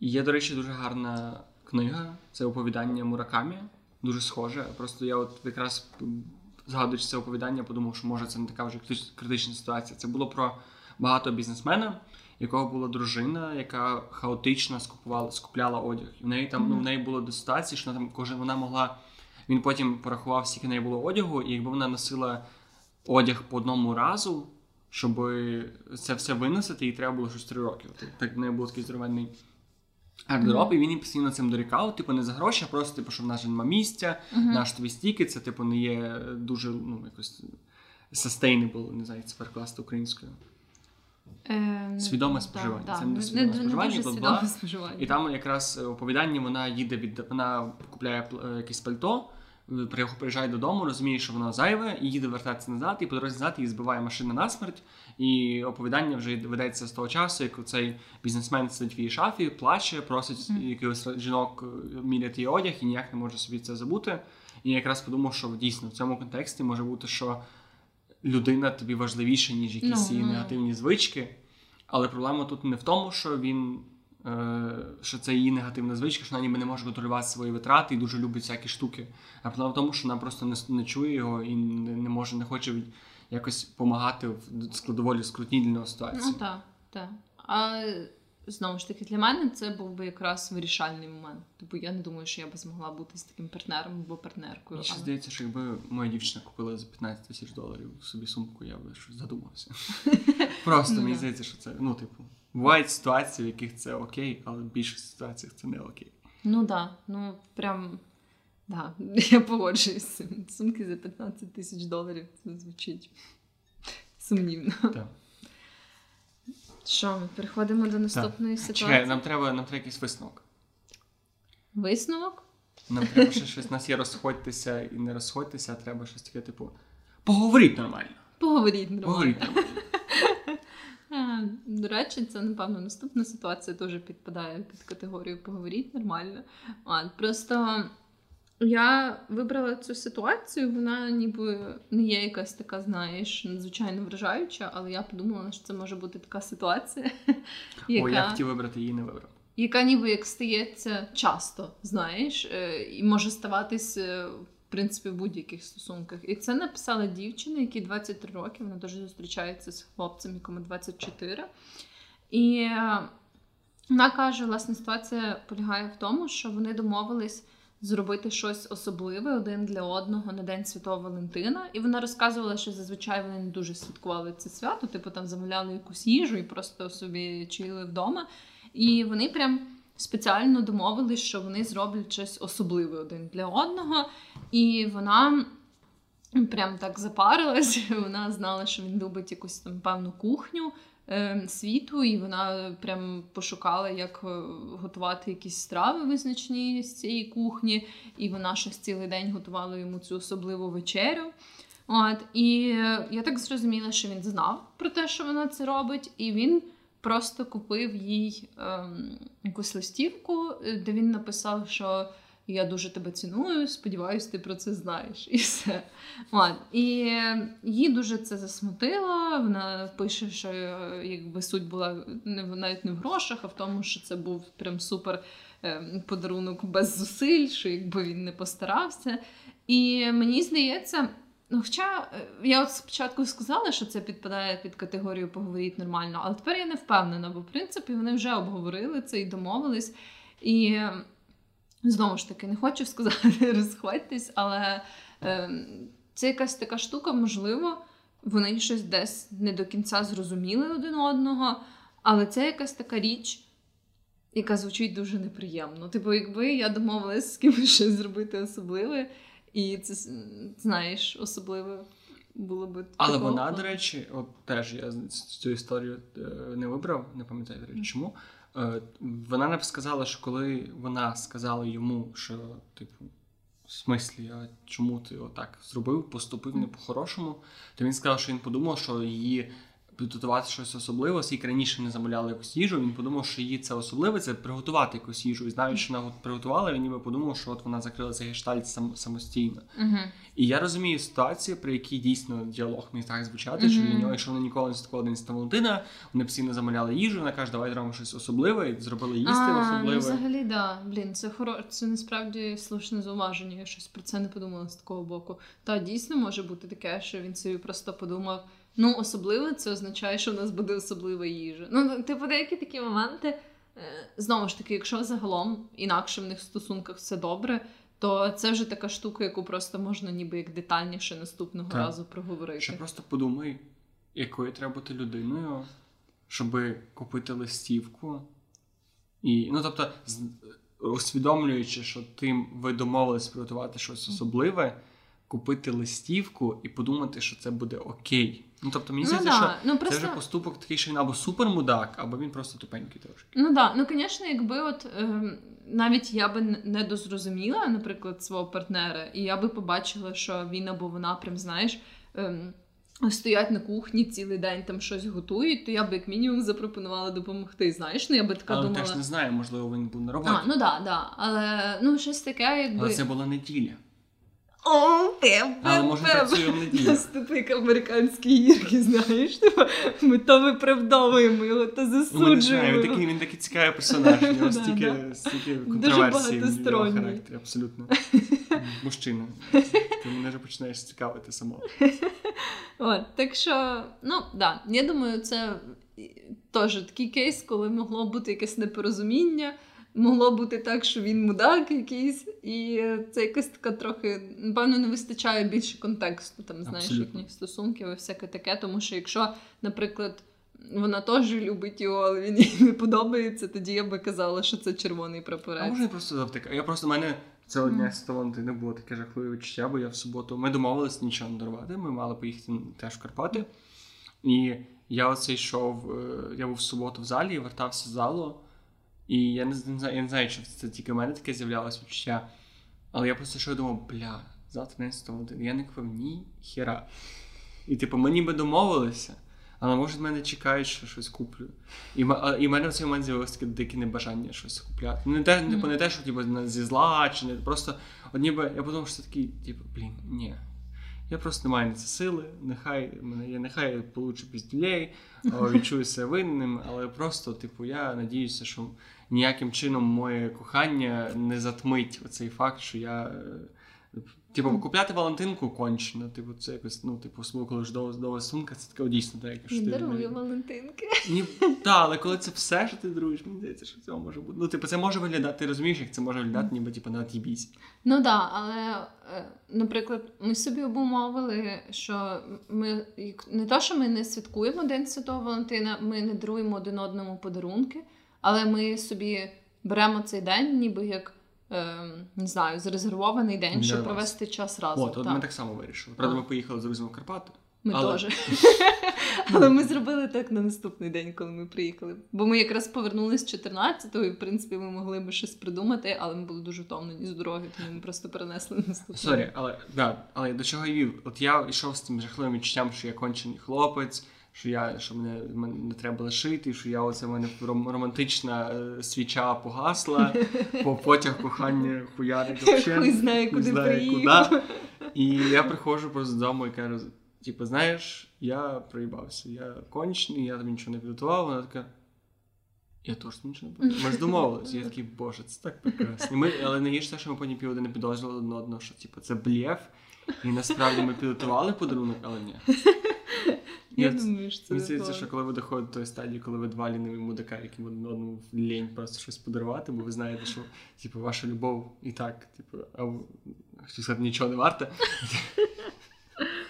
І є, до речі, дуже гарна книга. Це оповідання Муракамі. Дуже схоже. Просто я от якраз згадуючи це оповідання, подумав, що може це не така вже критична ситуація. Це було про багатого бізнесмена, якого була дружина, яка хаотично скупувала, скупляла одяг. І в неї там, ну, в неї було до ситуації, що вона там кожен вона могла. Він потім порахував, скільки в неї було одягу, і якби вона носила одяг по одному разу, щоб це все виносити, їй треба було щось три роки. Так в неї був такий здоровенний гардероб, і він їй постійно цим дорікав, типу, не за гроші, а просто типу, що в нас же нема місця, Мгм. наш тобі стільки, це типу не є дуже ну, якось sustainable, не знаю, як це перекласти українською. Е, Свідоме споживання. да. Це не Не- свідоме не споживання, бла-бла. споживання. І там якраз у оповіданні вона їде від вона купляє е, якесь пальто, е, приїжджає додому, розуміє, що воно зайве, і їде вертатися назад, і по дорозі назад її збиває машина насмерть. І оповідання вже ведеться з того часу, як цей бізнесмен сидить в її шафі, плаче, просить Мгм. якихось жінок е, міряти її одяг і ніяк не може собі це забути. І я якраз подумав, що дійсно в цьому контексті може бути, що людина тобі важливіша, ніж якісь Ну, її ну. негативні звички. Але проблема тут не в тому, що він. е, Що це її негативна звичка, що вона ніби не може контролювати свої витрати і дуже любить всякі штуки. А проблема в тому, що вона просто не, не чує його і не, не може, не хоче якось допомагати в складоволі скрутній для нього ситуації. Ну так, так. А знову ж таки, для мене це був би якраз вирішальний момент. Тобто я не думаю, що я би змогла бути з таким партнером або партнеркою. Мені ще здається, що якби моя дівчина купила за 15 тисяч доларів собі сумку, я би щось задумався. Просто Ну, мені здається, що це, ну, типу, Бувають ситуації, в яких це окей, але в більшості ситуаціях це не окей. Ну да, ну прям. Да, я погоджуюсь з цим. Сумки за 15 тисяч доларів це звучить сумнівно. Так. Що, ми переходимо до наступної Так. ситуації? Чекай, нам треба, нам треба якийсь висновок. Висновок? Нам треба ще щось. У нас є розходьтеся і не розходьтеся, а треба щось таке, типу. Поговоріть нормально. Поговоріть нормально. Поговоріть нормально. До речі, це, напевно, наступна ситуація теж підпадає під категорію поговоріть нормально. Просто я вибрала цю ситуацію, вона ніби не є якась така, знаєш, надзвичайно вражаюча, але я подумала, що це може бути така ситуація, яка, О, я хотів вибрати її, не вибрав. яка ніби як стається часто, знаєш, е, і може ставатись. е, В принципі, в будь-яких стосунках. І це написала дівчина, якій 23 роки. Вона теж зустрічається з хлопцем, якому 24. І е, вона каже: власне, ситуація полягає в тому, що вони домовились зробити щось особливе один для одного на День Святого Валентина. І вона розказувала, що зазвичай вони не дуже святкували це свято, типу там замовляли якусь їжу і просто собі чили вдома. І вони прям спеціально домовились, що вони зроблять щось особливе один для одного. І вона прям так запарилась. Вона знала, що він любить якусь там певну кухню світу, і вона прям пошукала, як е, готувати якісь страви визначні з цієї кухні. І вона щось цілий день готувала йому цю особливу вечерю. От, і е, я так зрозуміла, що він знав про те, що вона це робить, і він просто купив їй ем, якусь листівку, е, де він написав, що я дуже тебе ціную, сподіваюсь, ти про це знаєш. І все. От. І її дуже це засмутило. Вона пише, що е, якби суть була не навіть не в грошах, а в тому, що це був прям супер е, подарунок без зусиль, що якби він не постарався. І мені здається. Ну, хоча е, я от спочатку сказала, що це підпадає під категорію поговоріть нормально, але тепер я не впевнена, бо в принципі вони вже обговорили це і домовились. І знову ж таки, не хочу сказати, розходьтесь, але е, це якась така штука, можливо, вони щось десь не до кінця зрозуміли один одного, але це якась така річ. Яка звучить дуже неприємно. Типу, якби я домовилась з кимось щось зробити особливе, і це знаєш, особливе було б. Але такого вона, до речі, от теж я цю історію е, не вибрав, не пам'ятаю, до речі, чому. Е, Вона не сказала, що коли вона сказала йому, що, типу, в смислі, а чому ти отак зробив, поступив не по-хорошому, то він сказав, що він подумав, що її підготувати щось особливе, оскільки раніше не замовляли якусь їжу. Він подумав, що її це особливе, це приготувати якусь їжу. І знаючи, що вона от приготувала, він ніби подумав, що от вона закрила цей гештальт сам, самостійно. Угу. І я розумію ситуацію, при якій дійсно діалог міг так звучати, що для нього, якщо вони ніколи не святкували День Святого Валентина, вони постійно замовляли їжу, вона каже, давай зробимо щось особливе, і зробили їсти а, особливе. Ну, взагалі, да. Блін, це хоро... це насправді слушне зауваження. Я щось про це не подумала з такого боку. Та дійсно може бути таке, що він собі просто подумав. Ну, особливе, це означає, що в нас буде особлива їжа. Ну, типу, деякі такі моменти. е, Знову ж таки, якщо загалом інакше в них в стосунках все добре, то це вже така штука, яку просто можна ніби як детальніше наступного Так. разу проговорити. Ще просто подумай, якою треба бути людиною, щоб купити листівку. І, ну, тобто, усвідомлюючи, що ти ви домовились приготувати щось особливе, купити листівку і подумати, що це буде окей. Ну, тобто, мені ну, здається, да. що ну, Це вже поступок такий, що він або супермудак, або він просто тупенький трошки. Ну да, ну звісно, якби от ем, навіть я би не дозрозуміла, наприклад, свого партнера, і я би побачила, що він або вона прям знаєш. Ем, Стоять на кухні цілий день там щось готують, то я би як мінімум запропонувала допомогти. Знаєш, ну я би така Але думала. теж не знаю, можливо, він був на роботі. А, ну да, да. Але ну щось таке, якби. Але це була неділя. О, пеп, Але може працює в неділю. Нас як американські гірки, знаєш, типу, ми то виправдовуємо його, то Ну, не засуджуємо. знаю, він такий, він такий цікавий персонаж. У нього стільки, стільки контроверсій в його характері, абсолютно. Мужчина. Ти мене вже починаєш цікавити самого. От, так що, ну да, я думаю, це теж такий кейс, коли могло бути якесь непорозуміння. Могло бути так, що він мудак якийсь, і це якась така трохи, напевно, не вистачає більше контексту, там, знаєш, Абсолютно. їхніх стосунків і всяке таке. Тому що якщо, наприклад, вона теж любить його, але він їй не подобається, тоді я би казала, що це червоний А прапорець. може я просто завтика. Я просто в мене цього дня з Таланти не було таке жахливе відчуття, бо я в суботу. Ми домовились нічого не дарувати. Ми мали поїхати теж в Карпати. І я оце йшов. е, Я був в суботу в залі і вертався з залу. І я не, не знаю, я не знаю, чи це тільки в мене таке з'являлось відчуття. Але я просто і думав, бля, завтра не Таланти. Я не купив ні хіра. І типу, ми ніби домовилися. Але може від мене чекають, що щось куплю. І, а- і в мене в цей момент з'явилося таке дике небажання щось купляти. Ну, Не те, типу, не те, що типу, зі зла, чи не просто. От ніби я подумав, що це такий, типу, блін, ні. Я просто не маю на це сили. Нехай мене я нехай получу піздюлей, відчую себе винним, але просто, типу, я надіюся, що ніяким чином моє кохання не затмить оцей факт, що я. е, Типу, купляти Валентинку кончено. Типу, це якось, ну, типу, коли ж довга, сумка, це таке дійсно так, що ти дарує не- Валентинки. ні, та, але коли це все, що ти даруєш, мені здається, що цього може бути. Ну, типу, це може виглядати, ти розумієш, як це може виглядати, ніби типу, на тібісь. Ну так, да, але, е, наприклад, ми собі обумовили, що ми не то, що ми не святкуємо День Святого Валентина, ми не даруємо один одному подарунки, але ми собі беремо цей день, ніби як е, не знаю, зарезервований день, Для щоб вас. провести час разом. От, от так. ми так само вирішили. Правда, ми поїхали з друзями в Карпати. Ми Але- теж. Але ми зробили так на наступний день, коли ми приїхали. Бо ми якраз повернулись 14-го, і в принципі ми могли би щось придумати, але ми були дуже втомлені з дороги, тому ми просто перенесли наступний. Sorry, але да, але до чого я вів? От я йшов з цим жахливим відчуттям, що я кончений хлопець, що я що мене, мене не треба лишити, що я оце в мене романтична е, свіча погасла, по потяг кохання хуярить. Хуй знає, не куди приїхав. куди. І я приходжу просто додому і кажу: типу, знаєш, я проїбався, я кончений, я тобі нічого не підготував. Вона така. Я теж нічого не підготував. Ми ж домовились. Я такий, боже, це так прекрасно. Ми, але найгірше те, що ми потім півгодини підозрювали одне одного, що типу, це блєф. І насправді ми підготували подарунок, але ні. Я думаю, що це Мені здається, що коли ви доходите до тої стадії, коли ви два ліниві мудака, яким одному лінь просто щось подарувати, бо ви знаєте, що типу, ваша любов і так, типу, а хотів сказати, нічого не варта.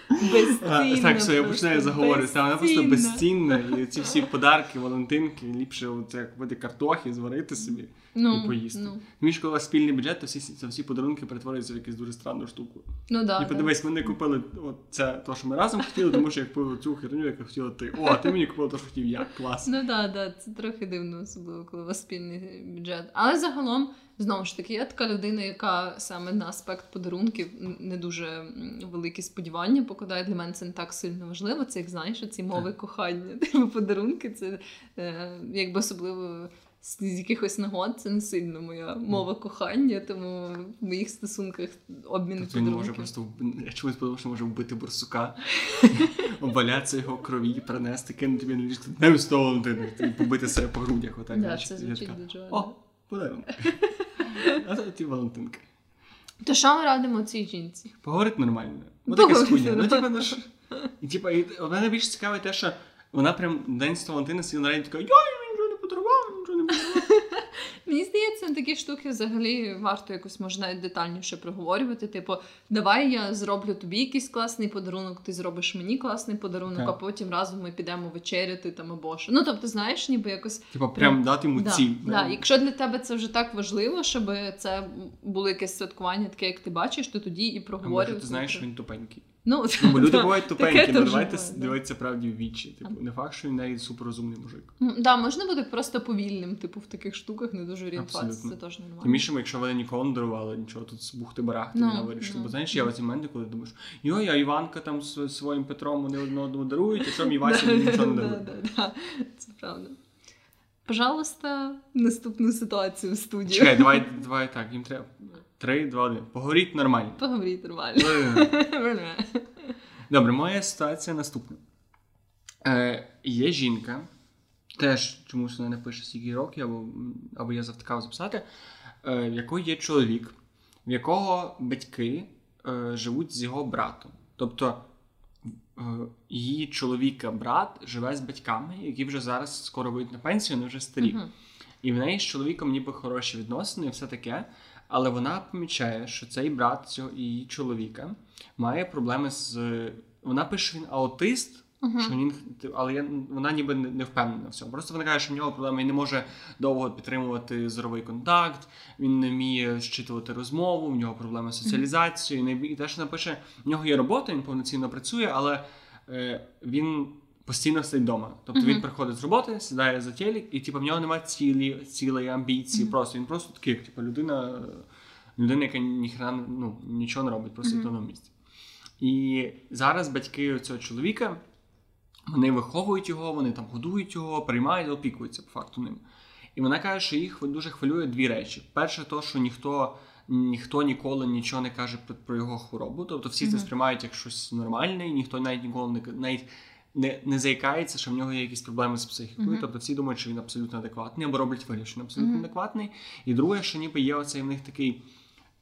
Безцінна Так, все, я починаю заговорювати. Вона просто безцінна. І ці всі подарки, Валентинки, ліпше це купити картохи, зварити собі ну, і поїсти. Ну, Між коли спільний бюджет, то всі, то всі подарунки перетворюються в якусь дуже странну штуку. ну да, і подивись, ми не купили от це, то, що ми разом хотіли, тому що я купив цю херню, яку хотіла ти. О, а ти мені купив те, що хотів я. Клас. Ну да, да, це трохи дивно, особливо, коли у вас спільний бюджет. Але загалом, знову ж таки, я така людина, яка саме на аспект подарунків не дуже великі сподівання покладає. Для мене це не так сильно важливо. Це як знаєш, ці мови кохання. Типу подарунки, це е, якби особливо. З якихось нагод це не сильно моя мова кохання, тому в моїх стосунках обмін Тобто він може просто я чомусь подумав, що може вбити борсука, обвалятися його крові, принести, кинути він ліжко, днем з і побити себе по грудях. Отак, Да, це звучить дуже О. А це ті Валентинки. То що ми радимо цій жінці? Поговорить нормально. Ну таке Поговорить. Ну, типа, ну. І типа, і мене більше цікавить те, що вона прям день з Валентина сиділа на раді така, їй нічого не подарував, нічого не подарував. Мені здається, такі штуки взагалі варто якось може навіть детальніше проговорювати. Типу, давай я зроблю тобі якийсь класний подарунок, ти зробиш мені класний подарунок, Так. а потім разом ми підемо вечеряти там або що. Ну тобто, знаєш, ніби якось Типа, прям дати йому да, ціль. да. Якщо для тебе це вже так важливо, щоб це було якесь святкування, таке, як ти бачиш, то тоді і А може, проговорювати. ти знаєш, він тупенький. Ну, Ну, люди бувають тупенькі, ну теж давайте буває, да. дивитися правді в вічі. Типу, не факт, що він навіть суперрозумний мужик. Да, можна бути просто повільним, типу, в таких штуках не дуже орієнтуватися, це теж нормально. Тим більше, якщо вони ніколи не дарували нічого, тут з бухти барахти Ну, не вирішили. ну. Бо знаєш, є оці моменти, коли думаєш, йой, а Іванка там з своїм Петром вони одне одному дарують, а що мій Вася нічого не Да, дарує. да, да, Це правда. Пожалуйста, наступну ситуацію в студію. Чекай, давай, давай так, їм треба. Три, два, один. Поговоріть нормально. Поговоріть нормально. Добре, моя ситуація наступна. Е, є жінка, теж чомусь вона не пише скільки років, або, або я завтикав записати, е, в якої є чоловік, в якого батьки е, живуть з його братом. Тобто е, її чоловіка брат живе з батьками, які вже зараз скоро вийдуть на пенсію, вони вже старі. Мгм. І в неї з чоловіком ніби хороші відносини і все таке. Але вона помічає, що цей брат цього її чоловіка має проблеми з. Вона пише, що він аутист, Мгм. Що він, але я, вона ніби не не впевнена в цьому. Просто вона каже, що в нього проблеми, він не може довго підтримувати зоровий контакт, він не вміє щитувати розмову, в нього проблеми з соціалізацією. не- І те, що напише, в нього є робота, він повноцінно працює, але е, він постійно сидить вдома. Тобто він приходить з роботи, сідає за телек, і типу, в нього немає цілі, цілої амбіції. Просто він просто такий, типу, людина, людина, яка ніхрена ну, нічого не робить, просто в тому місці. І зараз батьки цього чоловіка вони виховують його, вони там годують його, приймають, опікуються по факту ним. І вона каже, що їх дуже хвилює дві речі: перше, то, що ніхто, ніхто ніколи нічого не каже про, його хворобу. Тобто всі це сприймають як щось нормальне, і ніхто навіть ніколи не навіть не, не заїкається, що в нього є якісь проблеми з психікою. Мгм. Тобто всі думають, що він абсолютно адекватний, або роблять вигляд, що він абсолютно Мгм. адекватний. І друге, що ніби є оцей в них такий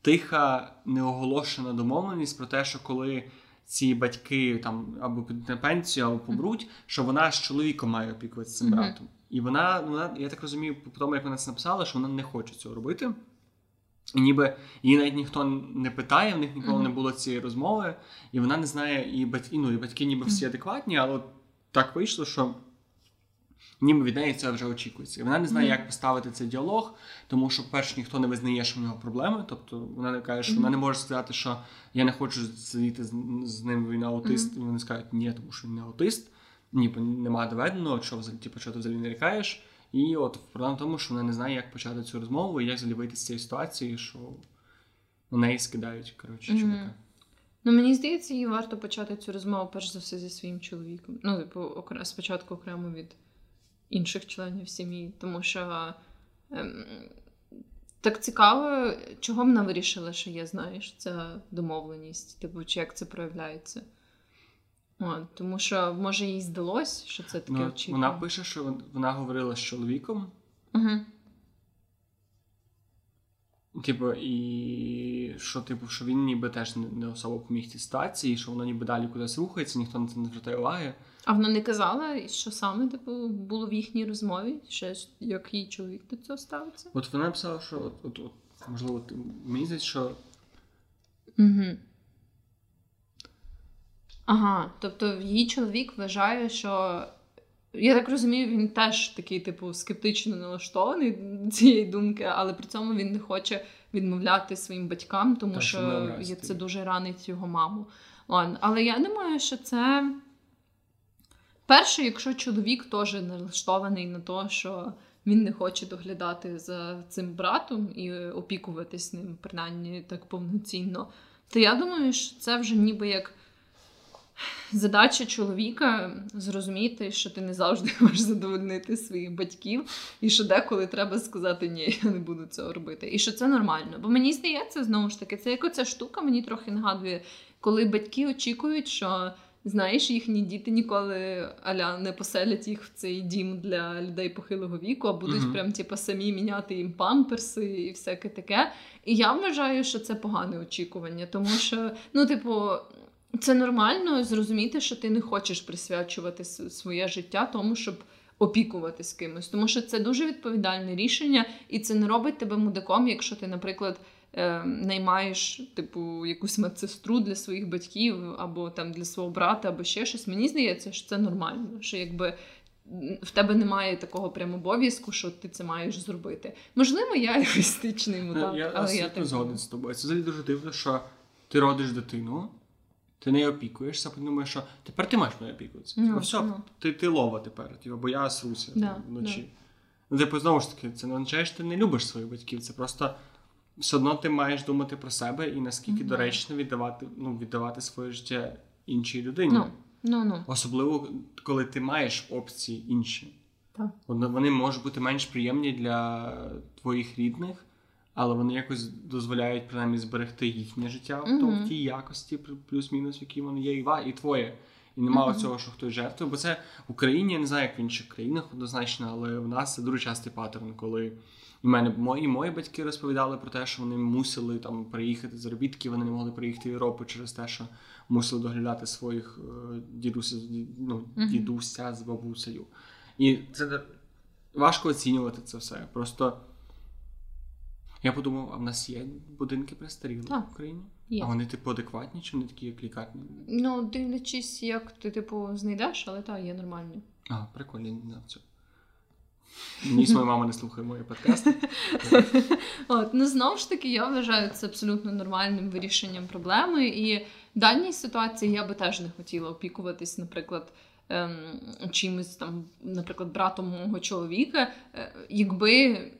тиха, неоголошена домовленість про те, що коли ці батьки там або підуть на пенсію, або помруть, що вона з чоловіком має опікуватися цим Мгм. братом. І вона, вона, я так розумію, по тому, як вона це написала, що вона не хоче цього робити. І ніби її навіть ніхто не питає, в них ніколи Мгм. не було цієї розмови, і вона не знає, і батьки, ну, і батьки ніби всі адекватні, але от так вийшло, що ніби від неї це вже очікується. І вона не знає, Мгм. як поставити цей діалог, тому що, перше, ніхто не визнає, що в нього проблеми. Тобто вона не каже, що вона не може сказати, що я не хочу сидіти з, з ним, він аутист. І вони скажуть, ні, тому що він не аутист. Ні, бо немає доведено, що взагалі, типу, що ти взагалі не лякаєш. І от проблема в тому, що вона не знає, як почати цю розмову і як взагалі вийти з цієї ситуації, що на неї скидають, коротше, Мгм. чувака. Ну, мені здається, їй варто почати цю розмову перш за все зі своїм чоловіком. Ну, типу, окре- спочатку окремо від інших членів сім'ї, тому що ем, так цікаво, чого вона вирішила, що є, знаєш, ця домовленість, типу, чи як це проявляється. От, тому що, може, їй здалось, що це таке Ну, очікування. вона пише, що вона говорила з чоловіком, Угу. Типу, і що, типу, що він ніби теж не, особо поміг цій ситуації, що воно ніби далі кудись рухається, ніхто на це не звертає уваги. А вона не казала, що саме типу, було в їхній розмові, ще як її чоловік до цього ставиться? От вона написала, що от, от, от можливо, здається, що Угу. Ага, тобто її чоловік вважає, що. Я так розумію, він теж такий, типу, скептично налаштований до цієї думки, але при цьому він не хоче відмовляти своїм батькам, тому Та, що є- це дуже ранить його маму. Ладно, але я думаю, що це. Перше, якщо чоловік теж налаштований на те, що він не хоче доглядати за цим братом і опікуватись ним, принаймні так повноцінно, то я думаю, що це вже ніби як задача чоловіка зрозуміти, що ти не завжди можеш задовольнити своїх батьків, і що деколи треба сказати ні, я не буду цього робити. І що це нормально. Бо мені здається, знову ж таки, це як оця штука мені трохи нагадує, коли батьки очікують, що. Знаєш, їхні діти ніколи аля не поселять їх в цей дім для людей похилого віку, а будуть Мгм. прям типу, самі міняти їм памперси і всяке таке. І я вважаю, що це погане очікування, тому що, ну, типу, це нормально зрозуміти, що ти не хочеш присвячувати своє життя тому, щоб опікуватись кимось. Тому що це дуже відповідальне рішення, і це не робить тебе мудаком, якщо ти, наприклад. е, Наймаєш, типу, якусь медсестру для своїх батьків, або там для свого брата, або ще щось. Мені здається, що це нормально. Що якби в тебе немає такого прям обов'язку, що ти це маєш зробити. Можливо, я егоїстичний мудак, я але я так згоден з тобою. Це взагалі дуже дивно, що ти родиш дитину, ти не опікуєшся, думаєш, що тепер ти маєш нею опікуватися. Ну, Типу, все, ну. ти, ти лова тепер, типу, бо я сруся Да, там, вночі. Ну, типу, знову ж таки, це не означає, що ти не любиш своїх батьків. Це просто все одно ти маєш думати про себе і наскільки Мгм. доречно віддавати, ну, віддавати своє життя іншій людині. Ну, ну, ну. Особливо, коли ти маєш опції інші. Так. Вони можуть бути менш приємні для твоїх рідних, але вони якось дозволяють принаймні зберегти їхнє життя Мгм. в тій якості, плюс-мінус, в якій воно є, і, ва- і твоє. І немає Мгм. цього, що хтось жертвує. Бо це в Україні, я не знаю, як в інших країнах однозначно, але в нас це дуже частий паттерн, коли і мене мої, мої батьки розповідали про те, що вони мусили там приїхати заробітки, вони не могли приїхати в Європу через те, що мусили доглядати своїх е, дідуся, ді- ну, дідуся з бабусею. І це важко оцінювати це все. Просто Я подумав, а в нас є будинки престарілих в Україні? Є. А вони, типу, адекватні, чи вони такі, як лікарні? Ну, дивлячись, як ти, типу, знайдеш, але так, є нормальні. А, прикольно, не знав цього. Ніс моя мама не слухає мої подкасти. От, ну знову ж таки, я вважаю це абсолютно нормальним вирішенням проблеми. І в даній ситуації я би теж не хотіла опікуватись, наприклад, ем, чимось там, наприклад, братом мого чоловіка. Е, якби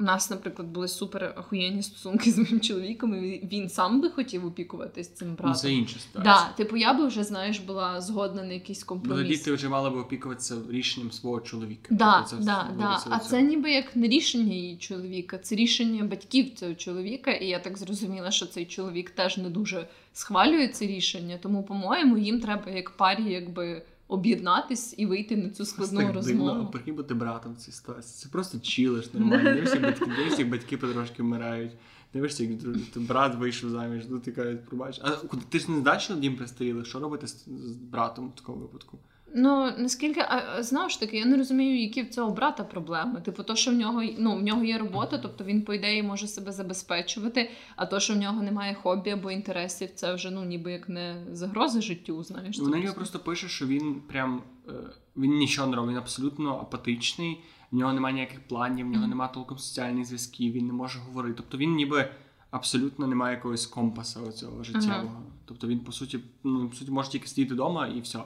у нас, наприклад, були супер охуєнні стосунки з моїм чоловіком, і він сам би хотів опікуватись цим Ну, братом. це інша ситуація. Да, типу, я би вже, знаєш, була згодна на якийсь Бо тоді компроміс. ти вже мала б опікуватися рішенням свого чоловіка. Да, Тобто це да, да. А це ніби як не рішення її чоловіка, це рішення батьків цього чоловіка. І я так зрозуміла, що цей чоловік теж не дуже схвалює це рішення. Тому, по-моєму, їм треба як парі якби об'єднатись і вийти на цю складну так дивно, розмову. прикинь бути братом в цій ситуації. Це просто чилиш нормально. Дивишся, батьки, дивишся, як батьки потрошки вмирають. Дивишся, як брат вийшов заміж, ну ти кажуть, пробач. А куди ти ж не здачі на дім пристаріли, Що робити з братом в такому випадку? Ну наскільки а, знову ж таки, я не розумію, які в цього брата проблеми. Типу, то, що в нього ну в нього є робота, тобто він по ідеї може себе забезпечувати. А то, що в нього немає хобі або інтересів, це вже ну ніби як не загроза життю. Знаєш, Вона ніби просто пише, що він прям е, він нічого не робить, він абсолютно апатичний, в нього немає ніяких планів, в нього Мгм. немає толком соціальних зв'язків, він не може говорити. Тобто він ніби абсолютно не має якогось компаса оцього життєвого. Тобто він, по суті, ну, по суті, може тільки сидіти вдома і все.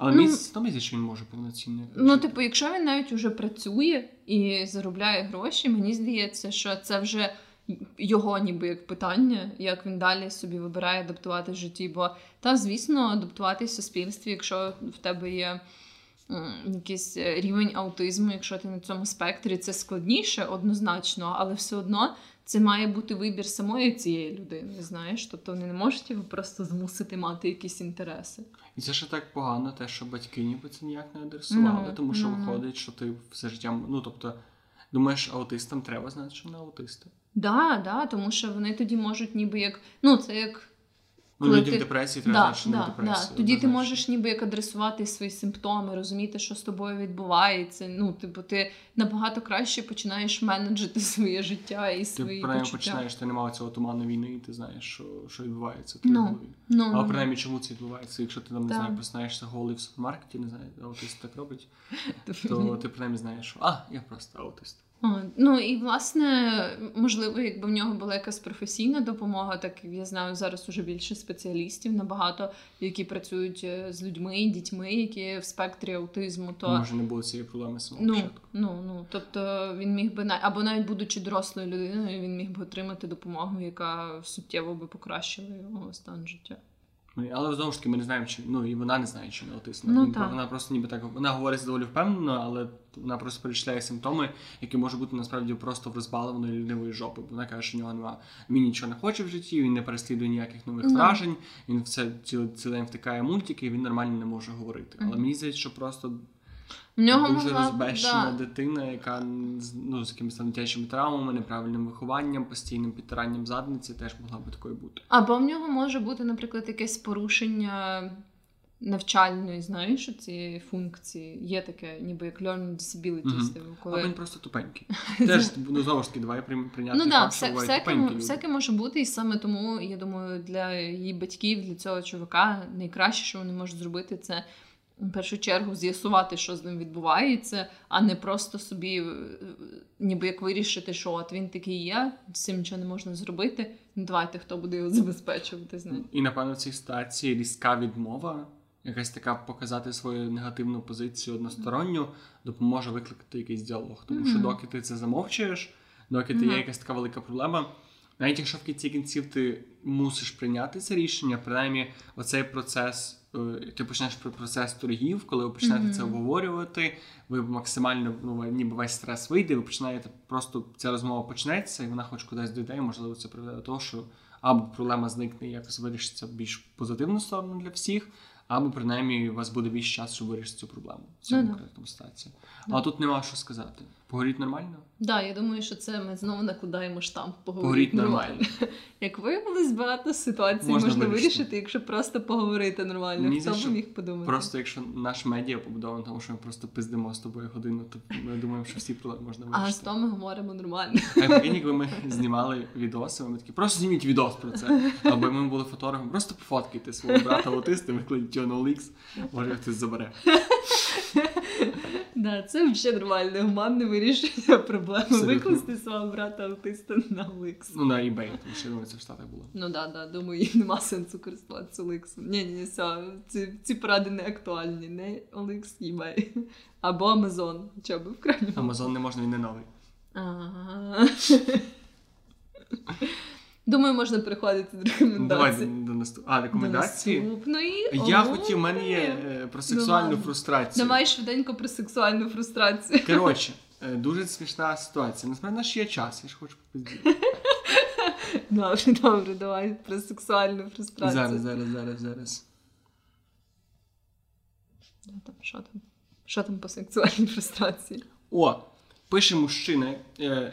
Але Ну, мені здається, що він може повноцінно. Ну, типу, якщо він навіть уже працює і заробляє гроші, мені здається, що це вже його ніби як питання, як він далі собі вибирає адаптувати в житті. Бо та, звісно, адаптуватись в суспільстві, якщо в тебе є якийсь е, рівень аутизму, якщо ти на цьому спектрі, це складніше однозначно, але все одно. Це має бути вибір самої цієї людини, знаєш. Тобто вони не можуть його просто змусити мати якісь інтереси. І це ще так погано, те, що батьки ніби це ніяк не адресували, Ну, тому що ну. виходить, що ти все життя. Ну, тобто, думаєш, аутистам треба знати, що вони аутисти. Да, да, тому що вони тоді можуть ніби як. Ну, це як. Ну, Коли людям ти- депресії треба Да, вони да, в депресії. да. Тоді ти однозначно. можеш ніби як адресувати свої симптоми, розуміти, що з тобою відбувається. Ну, типу, ти набагато краще починаєш менеджити своє життя і Ти свої принаймні почуття. починаєш, ти немає цього туману війни, і ти знаєш, що, що відбувається в Ну, голові. Ну, Але ну, принаймні, чому це відбувається? Якщо ти там не знаю, просинаєшся голий в супермаркеті, не знаю, аутист так робить, ну. то ти принаймні знаєш, що а, я просто аутист. Ну і власне, можливо, якби в нього була якась професійна допомога, так як я знаю, зараз уже більше спеціалістів набагато, які працюють е, з людьми, дітьми, які в спектрі аутизму, то Може не було цієї проблеми самого Ну, початку. ну, ну, тобто він міг би на- або навіть будучи дорослою людиною, він міг би отримати допомогу, яка суттєво би покращила його стан життя. Ну, Але знову ж таки, ми не знаємо, чи ну і вона не знає, чи не аутист. Ну, Вона просто ніби так вона говорить доволі впевнено, але вона просто перечисляє симптоми, які можуть бути насправді просто в розбалованої лінивої жопи. Бо вона каже, що в нього немає. Він нічого не хоче в житті, він не переслідує ніяких нових no. вражень. Він все цілий, цілий день втикає мультики, і він нормально не може говорити. Але мені здається, що просто В нього дуже могла розбещена да. дитина, яка ну, з якимись там дитячими травмами, неправильним вихованням, постійним підтиранням задниці, теж могла би такою бути. Або в нього може бути, наприклад, якесь порушення навчальної, знаєш, цієї функції. Є таке, ніби як learning disabilities, Мгм. типу, Або він просто тупенький. Теж ну знову ж таки, давай прийняти Ну так, все, всяке, всяке може бути, і саме тому, я думаю, для її батьків, для цього чувака, найкраще, що вони можуть зробити, це в першу чергу з'ясувати, що з ним відбувається, а не просто собі е, ніби як вирішити, що от він такий є, з цим нічого не можна зробити. Ну давайте хто буде його забезпечувати з ним. І напевно в цій ситуації різка відмова, якась така показати свою негативну позицію односторонню, допоможе викликати якийсь діалог. Тому що доки ти це замовчуєш, доки ти Мгм. є якась така велика проблема. Навіть якщо в кінці кінців ти мусиш прийняти це рішення, принаймні оцей процес, ти почнеш про- процес торгів, коли ви почнете Мгм. це обговорювати, ви максимально ну, ніби весь стрес вийде, ви починаєте просто ця розмова почнеться, і вона хоч кудись дійде, і можливо це приведе до того, що або проблема зникне і якось вирішиться в більш позитивну сторону для всіх, або принаймні у вас буде більше часу, щоб вирішити цю проблему в цьому Ну конкретному ситуації. Але тут нема що сказати. Поговоріть нормально? Да, я думаю, що це ми знову накладаємо штамп Поговоріть поговорити нормально. нормально. Як виявилось, багато ситуацій Можна можна, вирішити. вирішити, якщо просто поговорити нормально. Мені Хто б міг подумати? Просто якщо наш медіа побудований, тому що ми просто пиздимо з тобою годину, то ми думаємо, що всі проблеми можна А з того ми говоримо нормально. А якби ми знімали відоси, ми такі, просто зніміть відос про це. Або ми були фотографом, просто пофоткайте свого брата аутиста, викладіть його на OLX, може хтось забере. Да, це взагалі нормальне, гуманне вирішення проблеми. Викласти свого брата аутиста на Оликс. Ну, на eBay, тому що думаю, це в Штатах було. Ну да, да, думаю, їм нема сенсу користуватися Оликсом. Ні, ні, все, ці, ці поради не актуальні. Не Оликс, eBay. Або Amazon, хоча б в крайньому. Амазон не можна, він не новий. Ага. Думаю, можна переходити до Ну, Давай до наступного. А, рекомендації. До наступної. Я Ого. хотів, у мене є е, про сексуальну ладно. фрустрацію. Давай швиденько про сексуальну фрустрацію. Коротше, е, дуже смішна ситуація. Насправді наш є час, я ж хочу попиздіти. Добре, добре, давай про сексуальну фрустрацію. Зараз, зараз, зараз, зараз. Там, що там? Що там по сексуальній фрустрації? О, пише мужчина, е,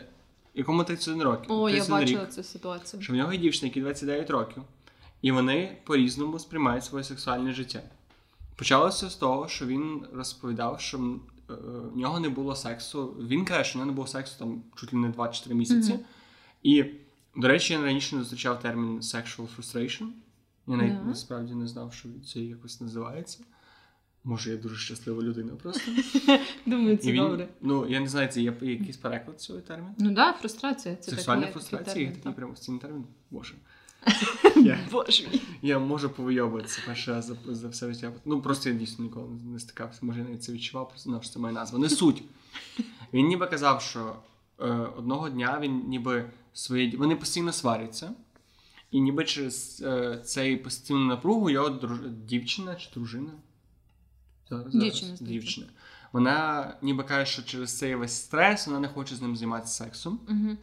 якому 31 років. О, я 31 бачила рік, цю ситуацію. що в нього є дівчина, якій 29 років, і вони по-різному сприймають своє сексуальне життя. Почалося з того, що він розповідав, що е, в нього не було сексу. Він каже, що в нього не було сексу там чуть ли не 2-4 місяці. Мгм. І, до речі, я раніше не зустрічав термін sexual frustration. Я навіть Да. насправді не знав, що це якось називається. Може, я дуже щаслива людина просто. Думаю, це він, добре. Ну, я не знаю, це є якийсь переклад цього терміну. Ну так, да, фрустрація. Це Сексуальна такий- фрустрація, такий є такий так. прямо цінний термін. Боже. Я, Боже мій. я можу повийовуватися перший раз за, за все життя. Ну просто я дійсно ніколи не стикався. Може, я навіть це відчував, просто знав, що це моя назва. Не суть. Він ніби казав, що е, одного дня він ніби свої. Вони постійно сваряться. І ніби через е, цей постійну напругу його друж... дівчина чи дружина. Зараз. Дівчина, зараз, дівчина. Вона ніби каже, що через цей весь стрес вона не хоче з ним займатися сексом. Угу.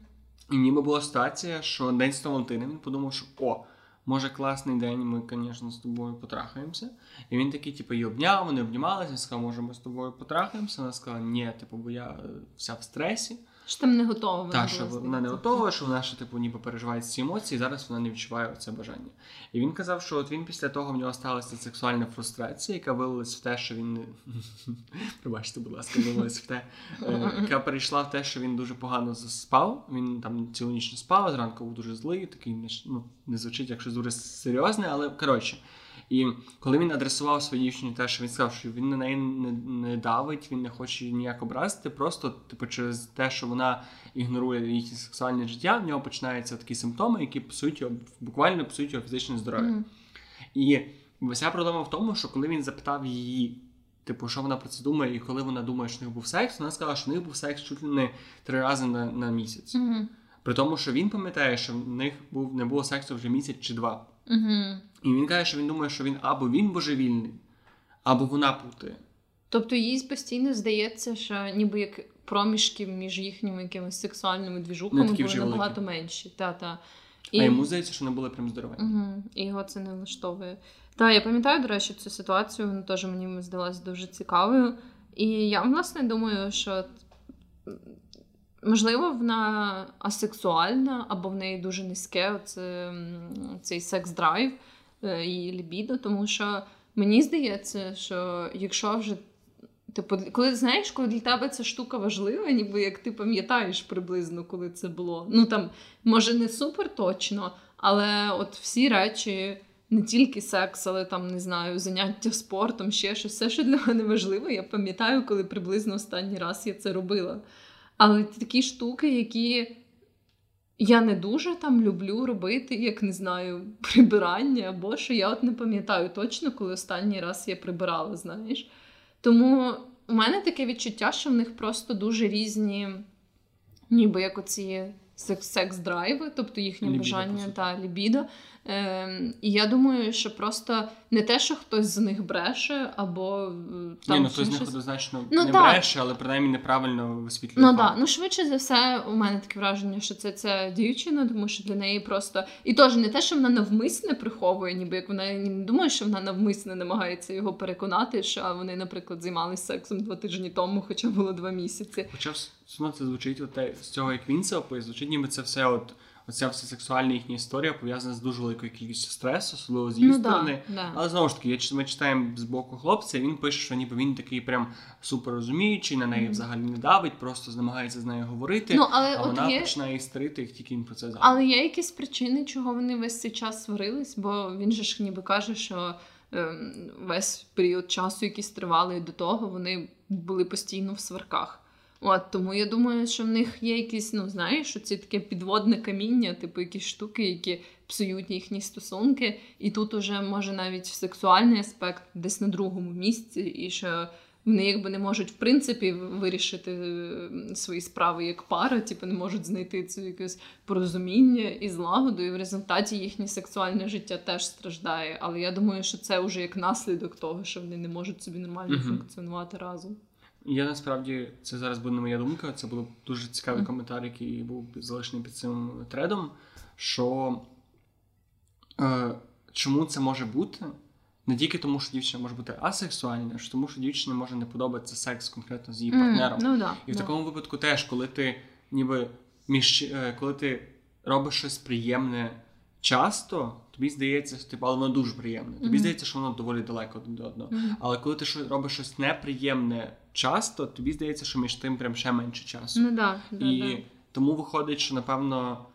І ніби була ситуація, що день з Валентина він подумав, що о, може класний день, ми, звісно, з тобою потрахаємося. І він такий, типу, її обняв, вони обнімалися, він сказав, може, ми з тобою потрахаємося. Вона сказала, ні, типу, бо я е, вся в стресі. Що там не готова вона що вона не готова, що вона ще типу ніби переживає ці емоції, і зараз вона не відчуває це бажання. І він казав, що от він після того в нього сталася сексуальна фрустрація, яка вилилась в те, що він пробачте, будь ласка, вилилась в те, е, яка перейшла в те, що він дуже погано заспав. Він там цілу ніч не спав, зранку був дуже злий, такий ну, не звучить як щось дуже серйозне, але коротше. І коли він адресував своїй дівчині те, що він сказав, що він на неї не, не давить, він не хоче її ніяк образити, просто типу, через те, що вона ігнорує їхнє сексуальне життя, в нього починаються такі симптоми, які псують його, буквально псують його фізичне здоров'я. Мгм. І вся проблема в тому, що коли він запитав її, типу, що вона про це думає, і коли вона думає, що в них був секс, вона сказала, що в них був секс чуть ли не три рази на, на місяць. Мгм. При тому, що він пам'ятає, що в них був не було сексу вже місяць чи два. Мгм. І він каже, що він думає, що він або він божевільний, або вона путає. Тобто їй постійно здається, що ніби як проміжки між їхніми якимись сексуальними двіжухами були вже набагато великі. менші. Та, та. А йому здається, що не були прям здорові. Угу. І його це не влаштовує. Так, я пам'ятаю, до речі, цю ситуацію, вона теж мені здалась дуже цікавою. І я, власне, думаю, що можливо, вона асексуальна, або в неї дуже низьке оце, цей секс-драйв е, і лібідо, тому що мені здається, що якщо вже. Типу, коли знаєш, коли для тебе ця штука важлива, ніби як ти пам'ятаєш приблизно, коли це було. Ну там, може, не супер точно, але от всі речі, не тільки секс, але там не знаю, заняття спортом, ще щось, все, що для мене важливо, я пам'ятаю, коли приблизно останній раз я це робила. Але такі штуки, які я не дуже там люблю робити, як не знаю, прибирання або що я от не пам'ятаю точно, коли останній раз я прибирала, знаєш. Тому у мене таке відчуття, що в них просто дуже різні, ніби як оці секс-драйви, тобто їхнє бажання та лібідо. Ем, і я думаю, що просто не те, що хтось з них бреше, або е, там Ні, ну хтось з них однозначно Ну, не так. бреше, але принаймні неправильно висвітлює. Ну так, ну швидше за все, у мене таке враження, що це ця дівчина, тому що для неї просто. І теж не те, що вона навмисне приховує, ніби як вона не думає, що вона навмисне намагається його переконати, що вони, наприклад, займалися сексом два тижні тому, хоча було два місяці. Хоча вс- все одно це звучить оте, з цього, як він це описує, звучить, ніби це все от. Оця вся сексуальна їхня історія пов'язана з дуже великою кількістю стресу, особливо з її Ну, сторони. да, да. Але знову ж таки, я ми читаємо з боку хлопця, і він пише, що ніби він такий прям супер розуміючий, на неї Мгм. взагалі не давить, просто намагається з нею говорити, Ну, але а от вона є- починає істерити, як тільки він про це згадує. Але є якісь причини, чого вони весь цей час сварились, бо він же ж ніби каже, що ем, весь період часу, який тривали до того, вони були постійно в сварках. От тому я думаю, що в них є якісь, ну знаєш, ці таке підводне каміння, типу якісь штуки, які псують їхні стосунки. І тут уже може навіть сексуальний аспект десь на другому місці, і що вони якби не можуть в принципі вирішити е, свої справи як пара, типу не можуть знайти це якесь порозуміння і злагоду, і в результаті їхнє сексуальне життя теж страждає. Але я думаю, що це вже як наслідок того, що вони не можуть собі нормально Мгм. функціонувати разом. Я насправді це зараз буде не моя думка. Це був дуже цікавий Мгм. коментар, який був залишений під цим тредом. Що е, чому це може бути? Не тільки тому, що дівчина може бути асексуальна, а тому, що дівчині може не подобатися секс конкретно з її партнером. Ну да, І в да. такому випадку теж, коли ти ніби між е, коли ти робиш щось приємне часто, тобі здається, що типу, але воно дуже приємне. Тобі Мгм. здається, що воно доволі далеко один до одного. Мгм. Але коли ти робиш щось неприємне часто, тобі здається, що між тим прям ще менше часу. Ну да, да, І да. тому виходить, що напевно.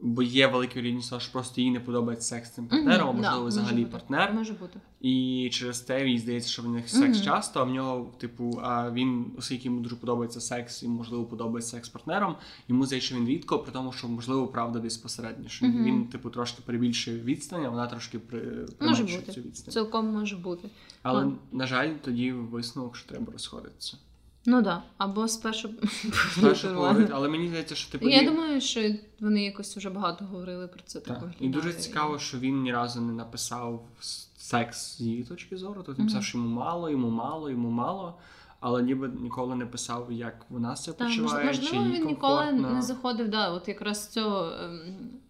Бо є велика вірогідність, що просто їй не подобається секс з цим партнером, а Мгм, можливо, да, взагалі може бути. партнер. Може бути. І через те їй здається, що в них секс Мгм. часто, а в нього, типу, а він, оскільки йому дуже подобається секс, і можливо подобається секс з партнером, йому здається, що він рідко, при тому, що можливо правда десь посередньо. Що Мгм. він, типу, трошки перебільшує відстань, а вона трошки при, применшує бути. цю відстань. Цілком може бути. Але, Ладно. на жаль, тоді висновок, що треба розходитися. Ну да. Або спершу Спершу поговорити, але мені здається, що типу. Я є- думаю, що вони якось вже багато говорили про це. Так. Так, І дуже цікаво, що він ні разу не написав секс з її точки зору. Тобто він писав, що йому мало, йому мало, йому мало, але ніби ніколи не писав, як вона себе Та, почуває, можливо, чи їй він ніколи не заходив, да, от якраз з цього ем,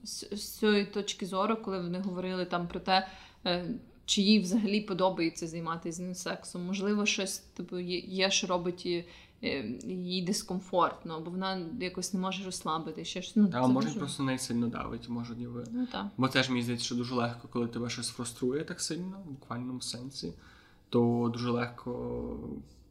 з, з цієї точки зору, коли вони говорили там про те, е, чи їй взагалі подобається займатися з ним сексом. Можливо, щось типу є, що робить її, е, їй дискомфортно, бо вона якось не може розслабити. Ще ну це може дуже- просто не сильно давить, може ніби. ну так. Бо теж мені здається, що дуже легко, коли тебе щось фруструє так сильно, в буквальному сенсі, то дуже легко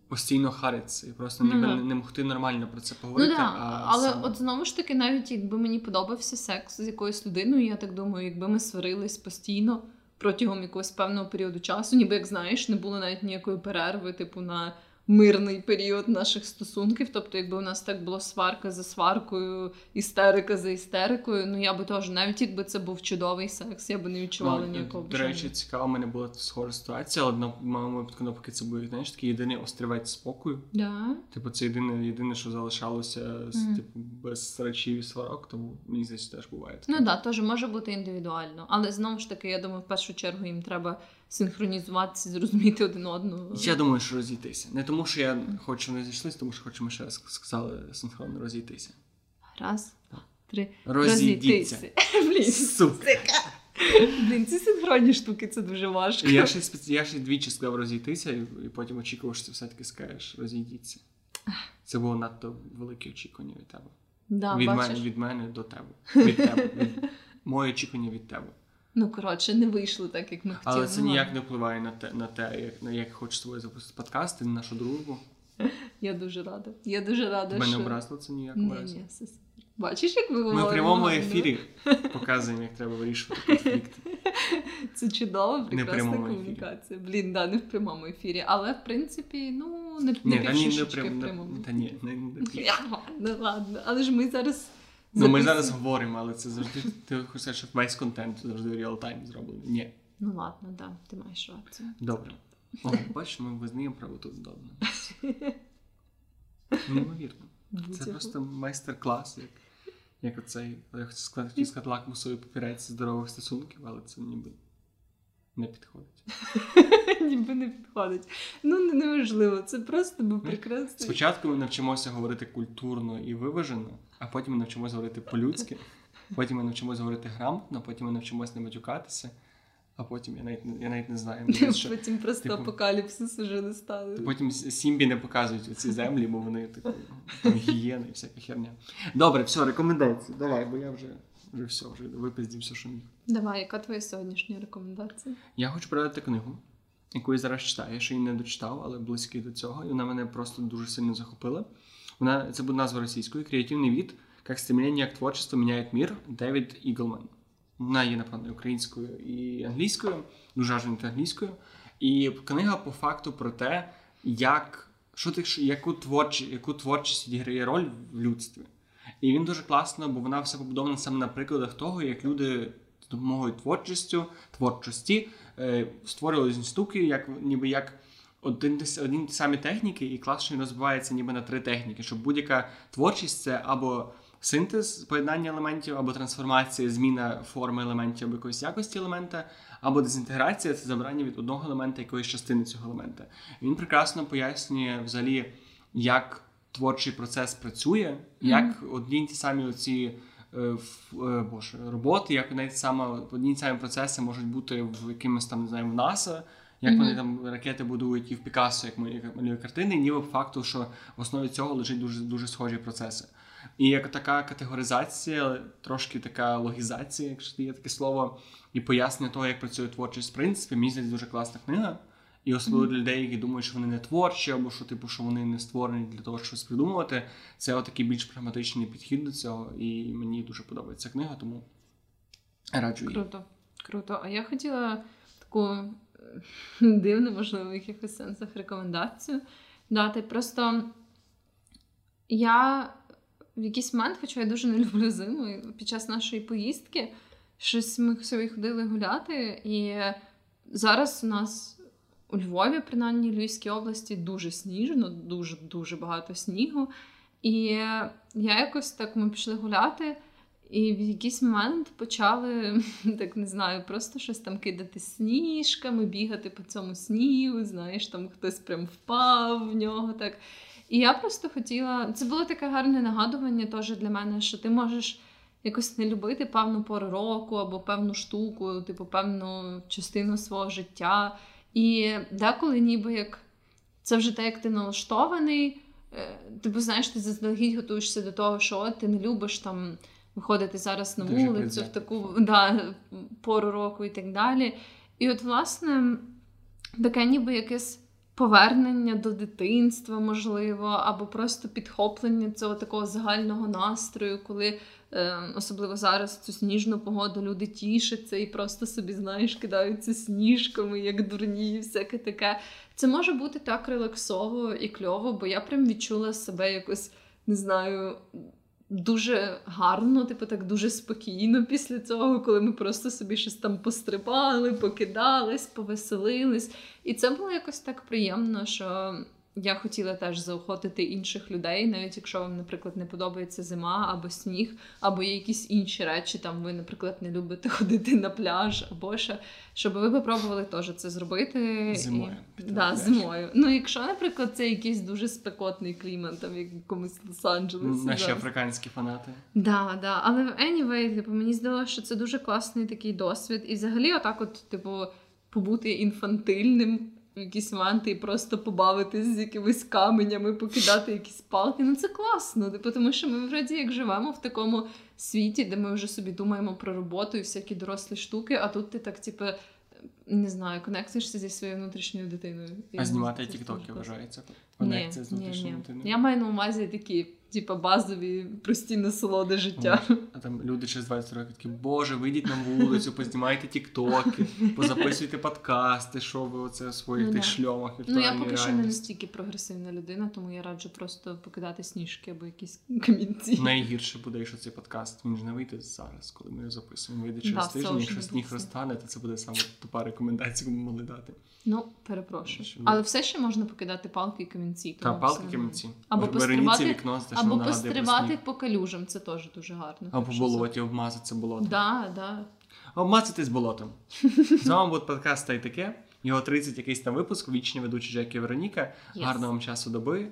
постійно хариться і просто Ну, ніби да. не, могти нормально про це Ну да, а але саме- от знову ж таки, навіть якби мені подобався секс з якоюсь людиною, я так думаю, якби ми сварились постійно протягом якогось певного періоду часу, ніби як знаєш, не було навіть ніякої перерви, типу на мирний період наших стосунків. Тобто, якби у нас так було сварка за сваркою, істерика за істерикою, ну я би теж, навіть якби це був чудовий секс, я би не відчувала Ну, ніякого До речі, цікаво, у мене була схожа ситуація, але на в моєму випадку навпаки це був знаєш, такий єдиний острівець спокою. Да? Типу, це єдине, єдине, що залишалося з Мгм. типу без речів і сварок, тому мені здається, теж буває. таке. Ну так, да, теж може бути індивідуально. Але знову ж таки, я думаю, в першу чергу їм треба синхронізуватися, зрозуміти один одного. Я думаю, що розійтися. Не тому, що я хочу, вони зійшлися, тому що хочу, ми ще раз сказали синхронно розійтися. Раз, два, три. Розійдіться. Блін, Сука. блін, ці синхронні штуки це дуже важко. Я ще я ще двічі сказав розійтися, і, і потім очікував, що ти все-таки скажеш розійдіться. Це було надто велике очікування від тебе. Да, від, бачиш? мене, від мене до тебе. Від тебе. Від... Моє очікування від тебе. Ну коротше, не вийшло так, як ми хотіли. Але це Ну, ніяк не впливає на те, на те як, на як хочу з тобою запустити подкаст і на нашу дружбу. Я дуже рада. Я дуже рада, Тебе не що... образило це ніяк Ні, ні, все. Бачиш, як ми Ми в прямому ефірі показуємо, як треба вирішувати конфлікти. Це чудова, Не прекрасна прямому ефірі. комунікація. Блін, да, не в прямому ефірі. Але в принципі, ну, не, не не прям, в не- прямому. та ні, не, не пів. Ладно, ладно. Але ж ми зараз. Ну, ми зараз говоримо, але це завжди. Ти хочеш сказати, що весь контент завжди в реал-тайм зроблений. Ні. Ну ладно, да, ти маєш рацію. Добре. О, бачиш, ми визнаємо правоту здобно. Неймовірно. Це просто майстер-клас, як, як оцей, я хочу сказати, сказати лакмусовий папірець здорових стосунків, але це ніби не підходить. Ніби не підходить. Ну, неважливо, це просто був прекрасний. Спочатку ми навчимося говорити культурно і виважено, а потім ми навчимося говорити по-людськи, потім ми навчимося говорити грамотно, потім ми навчимося не матюкатися, а потім я навіть, я навіть не знаю. Що, Потім просто типу, апокаліпсис уже не стали. Потім Сімбі не показують оці землі, бо вони типу там гієни і всяка херня. Добре, все, рекомендації. Давай, бо я вже, вже все, вже випиздів все, що міг. Давай, яка твоя сьогоднішня рекомендація? Я хочу передати книгу, яку я зараз читаю. Я ще її не дочитав, але близький до цього. І вона мене просто дуже сильно захопила. Вона це буде назва російською Креативний від, як стремлення, як творчество міняє мір Девід Іглман. Вона є, напевно, українською і англійською, дуже аж англійською. І книга по факту про те, як що ти яку творчі, яку творчість відіграє роль в людстві. І він дуже класно, бо вона все побудована саме на прикладах того, як люди з допомогою творчістю, творчості е, створювали штуки, як ніби як один один ті самі техніки, і клас, що він розвивається ніби на три техніки, щоб будь-яка творчість це або синтез поєднання елементів, або трансформація, зміна форми елементів або якоїсь якості елемента, або дезінтеграція це забрання від одного елемента якоїсь частини цього елемента. Він прекрасно пояснює взагалі, як творчий процес працює, як mm-hmm. одні ті самі оці. Е, боже, роботи, як навіть саме одні самі процеси можуть бути в якимось там не знаю, в НАСА, як mm-hmm. вони там ракети будують і в Пікассо, як малює картини, ніби факту, що в основі цього лежить дуже дуже схожі процеси. І як така категоризація, трошки така логізація, якщо є таке слово, і пояснення того, як працює творчість в принципі, мені здається дуже класна книга. І особливо для людей, які думають, що вони не творчі, або що типу, що вони не створені для того, щоб щось придумувати. Це отакий більш прагматичний підхід до цього, і мені дуже подобається книга, тому раджу її. Круто, круто. А я хотіла таку дивну, можливо, в якихось сенсах рекомендацію дати. Просто я в якийсь момент, хоча я дуже не люблю зиму, під час нашої поїздки щось ми собі ходили гуляти, і зараз у нас у Львові, принаймні Львівській області, дуже сніжно, дуже дуже багато снігу. І я якось так ми пішли гуляти. І в якийсь момент почали, так не знаю, просто щось там кидати сніжками, бігати по цьому снігу, знаєш, там хтось прям впав в нього. так. І я просто хотіла. Це було таке гарне нагадування теж для мене, що ти можеш якось не любити певну пору року або певну штуку, типу певну частину свого життя. І деколи, ніби як це вже те, як ти налаштований. Е, типу, знаєш, ти заздалегідь готуєшся до того, що ти не любиш там виходити зараз на Дуже вулицю в таку да, пору року і так далі. І от, власне, таке ніби якесь повернення до дитинства, можливо, або просто підхоплення цього такого загального настрою, коли е, особливо зараз цю сніжну погоду люди тішаться і просто собі, знаєш, кидаються сніжками, як дурні, і всяке таке. Це може бути так релаксово і кльово, бо я прям відчула себе якось, не знаю дуже гарно, типу так дуже спокійно після цього, коли ми просто собі щось там пострибали, покидались, повеселились. І це було якось так приємно, що я хотіла теж заохотити інших людей, навіть якщо вам, наприклад, не подобається зима або сніг, або є якісь інші речі, там ви, наприклад, не любите ходити на пляж, або ще, щоб ви попробували теж це зробити зимою. І, да, зимою. Ну, якщо, наприклад, це якийсь дуже спекотний клімат, там в якомусь Лос-Анджелесі. Наші да. африканські фанати. Да, да. Але anyway, типу, мені здалося, що це дуже класний такий досвід. І взагалі, отак, от, типу, побути інфантильним якісь манти і просто побавитись з якимись каменями, покидати якісь палки. Ну це класно, типу, тому що ми вроді як живемо в такому світі, де ми вже собі думаємо про роботу і всякі дорослі штуки, а тут ти так, типу, не знаю, конектишся зі своєю внутрішньою дитиною. А знімати тіктоки вважається? Конекція з внутрішньою дитиною? Я маю на увазі такі типа базові прості насолоди життя. А там люди через 20 років такі, боже, вийдіть на вулицю, познімайте тіктоки, позаписуйте подкасти, що ви оце в своїх ну, тих шльомах. Ну я поки що не настільки прогресивна людина, тому я раджу просто покидати сніжки або якісь камінці. Найгірше буде, якщо цей подкаст він ж не вийде зараз, коли ми його записуємо. Вийде через да, тиждень, якщо сніг розтане, то це буде саме тупа рекомендація, яку ми могли дати. Ну, перепрошую. Але все ще можна покидати палки і камінці. Та палки і камінці. Або пострибати, вікно, або пострибати по калюжам, це теж дуже гарно. Або по болоті обмазатися болотом. Да, да. Обмазатись болотом. З вами був подкаст та й таке. Його 30 якийсь там випуск, вічні ведучі Джекі Вероніка. Yes. Гарного вам часу доби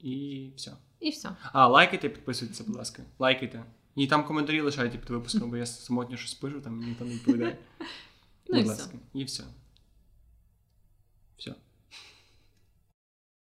і все. І все. А, лайкайте, підписуйтесь, будь ласка. Лайкайте. І там коментарі лишайте під випуском, бо я самотньо щось пишу, там ніхто не відповідає. Ну і Будь все. ласка. І все.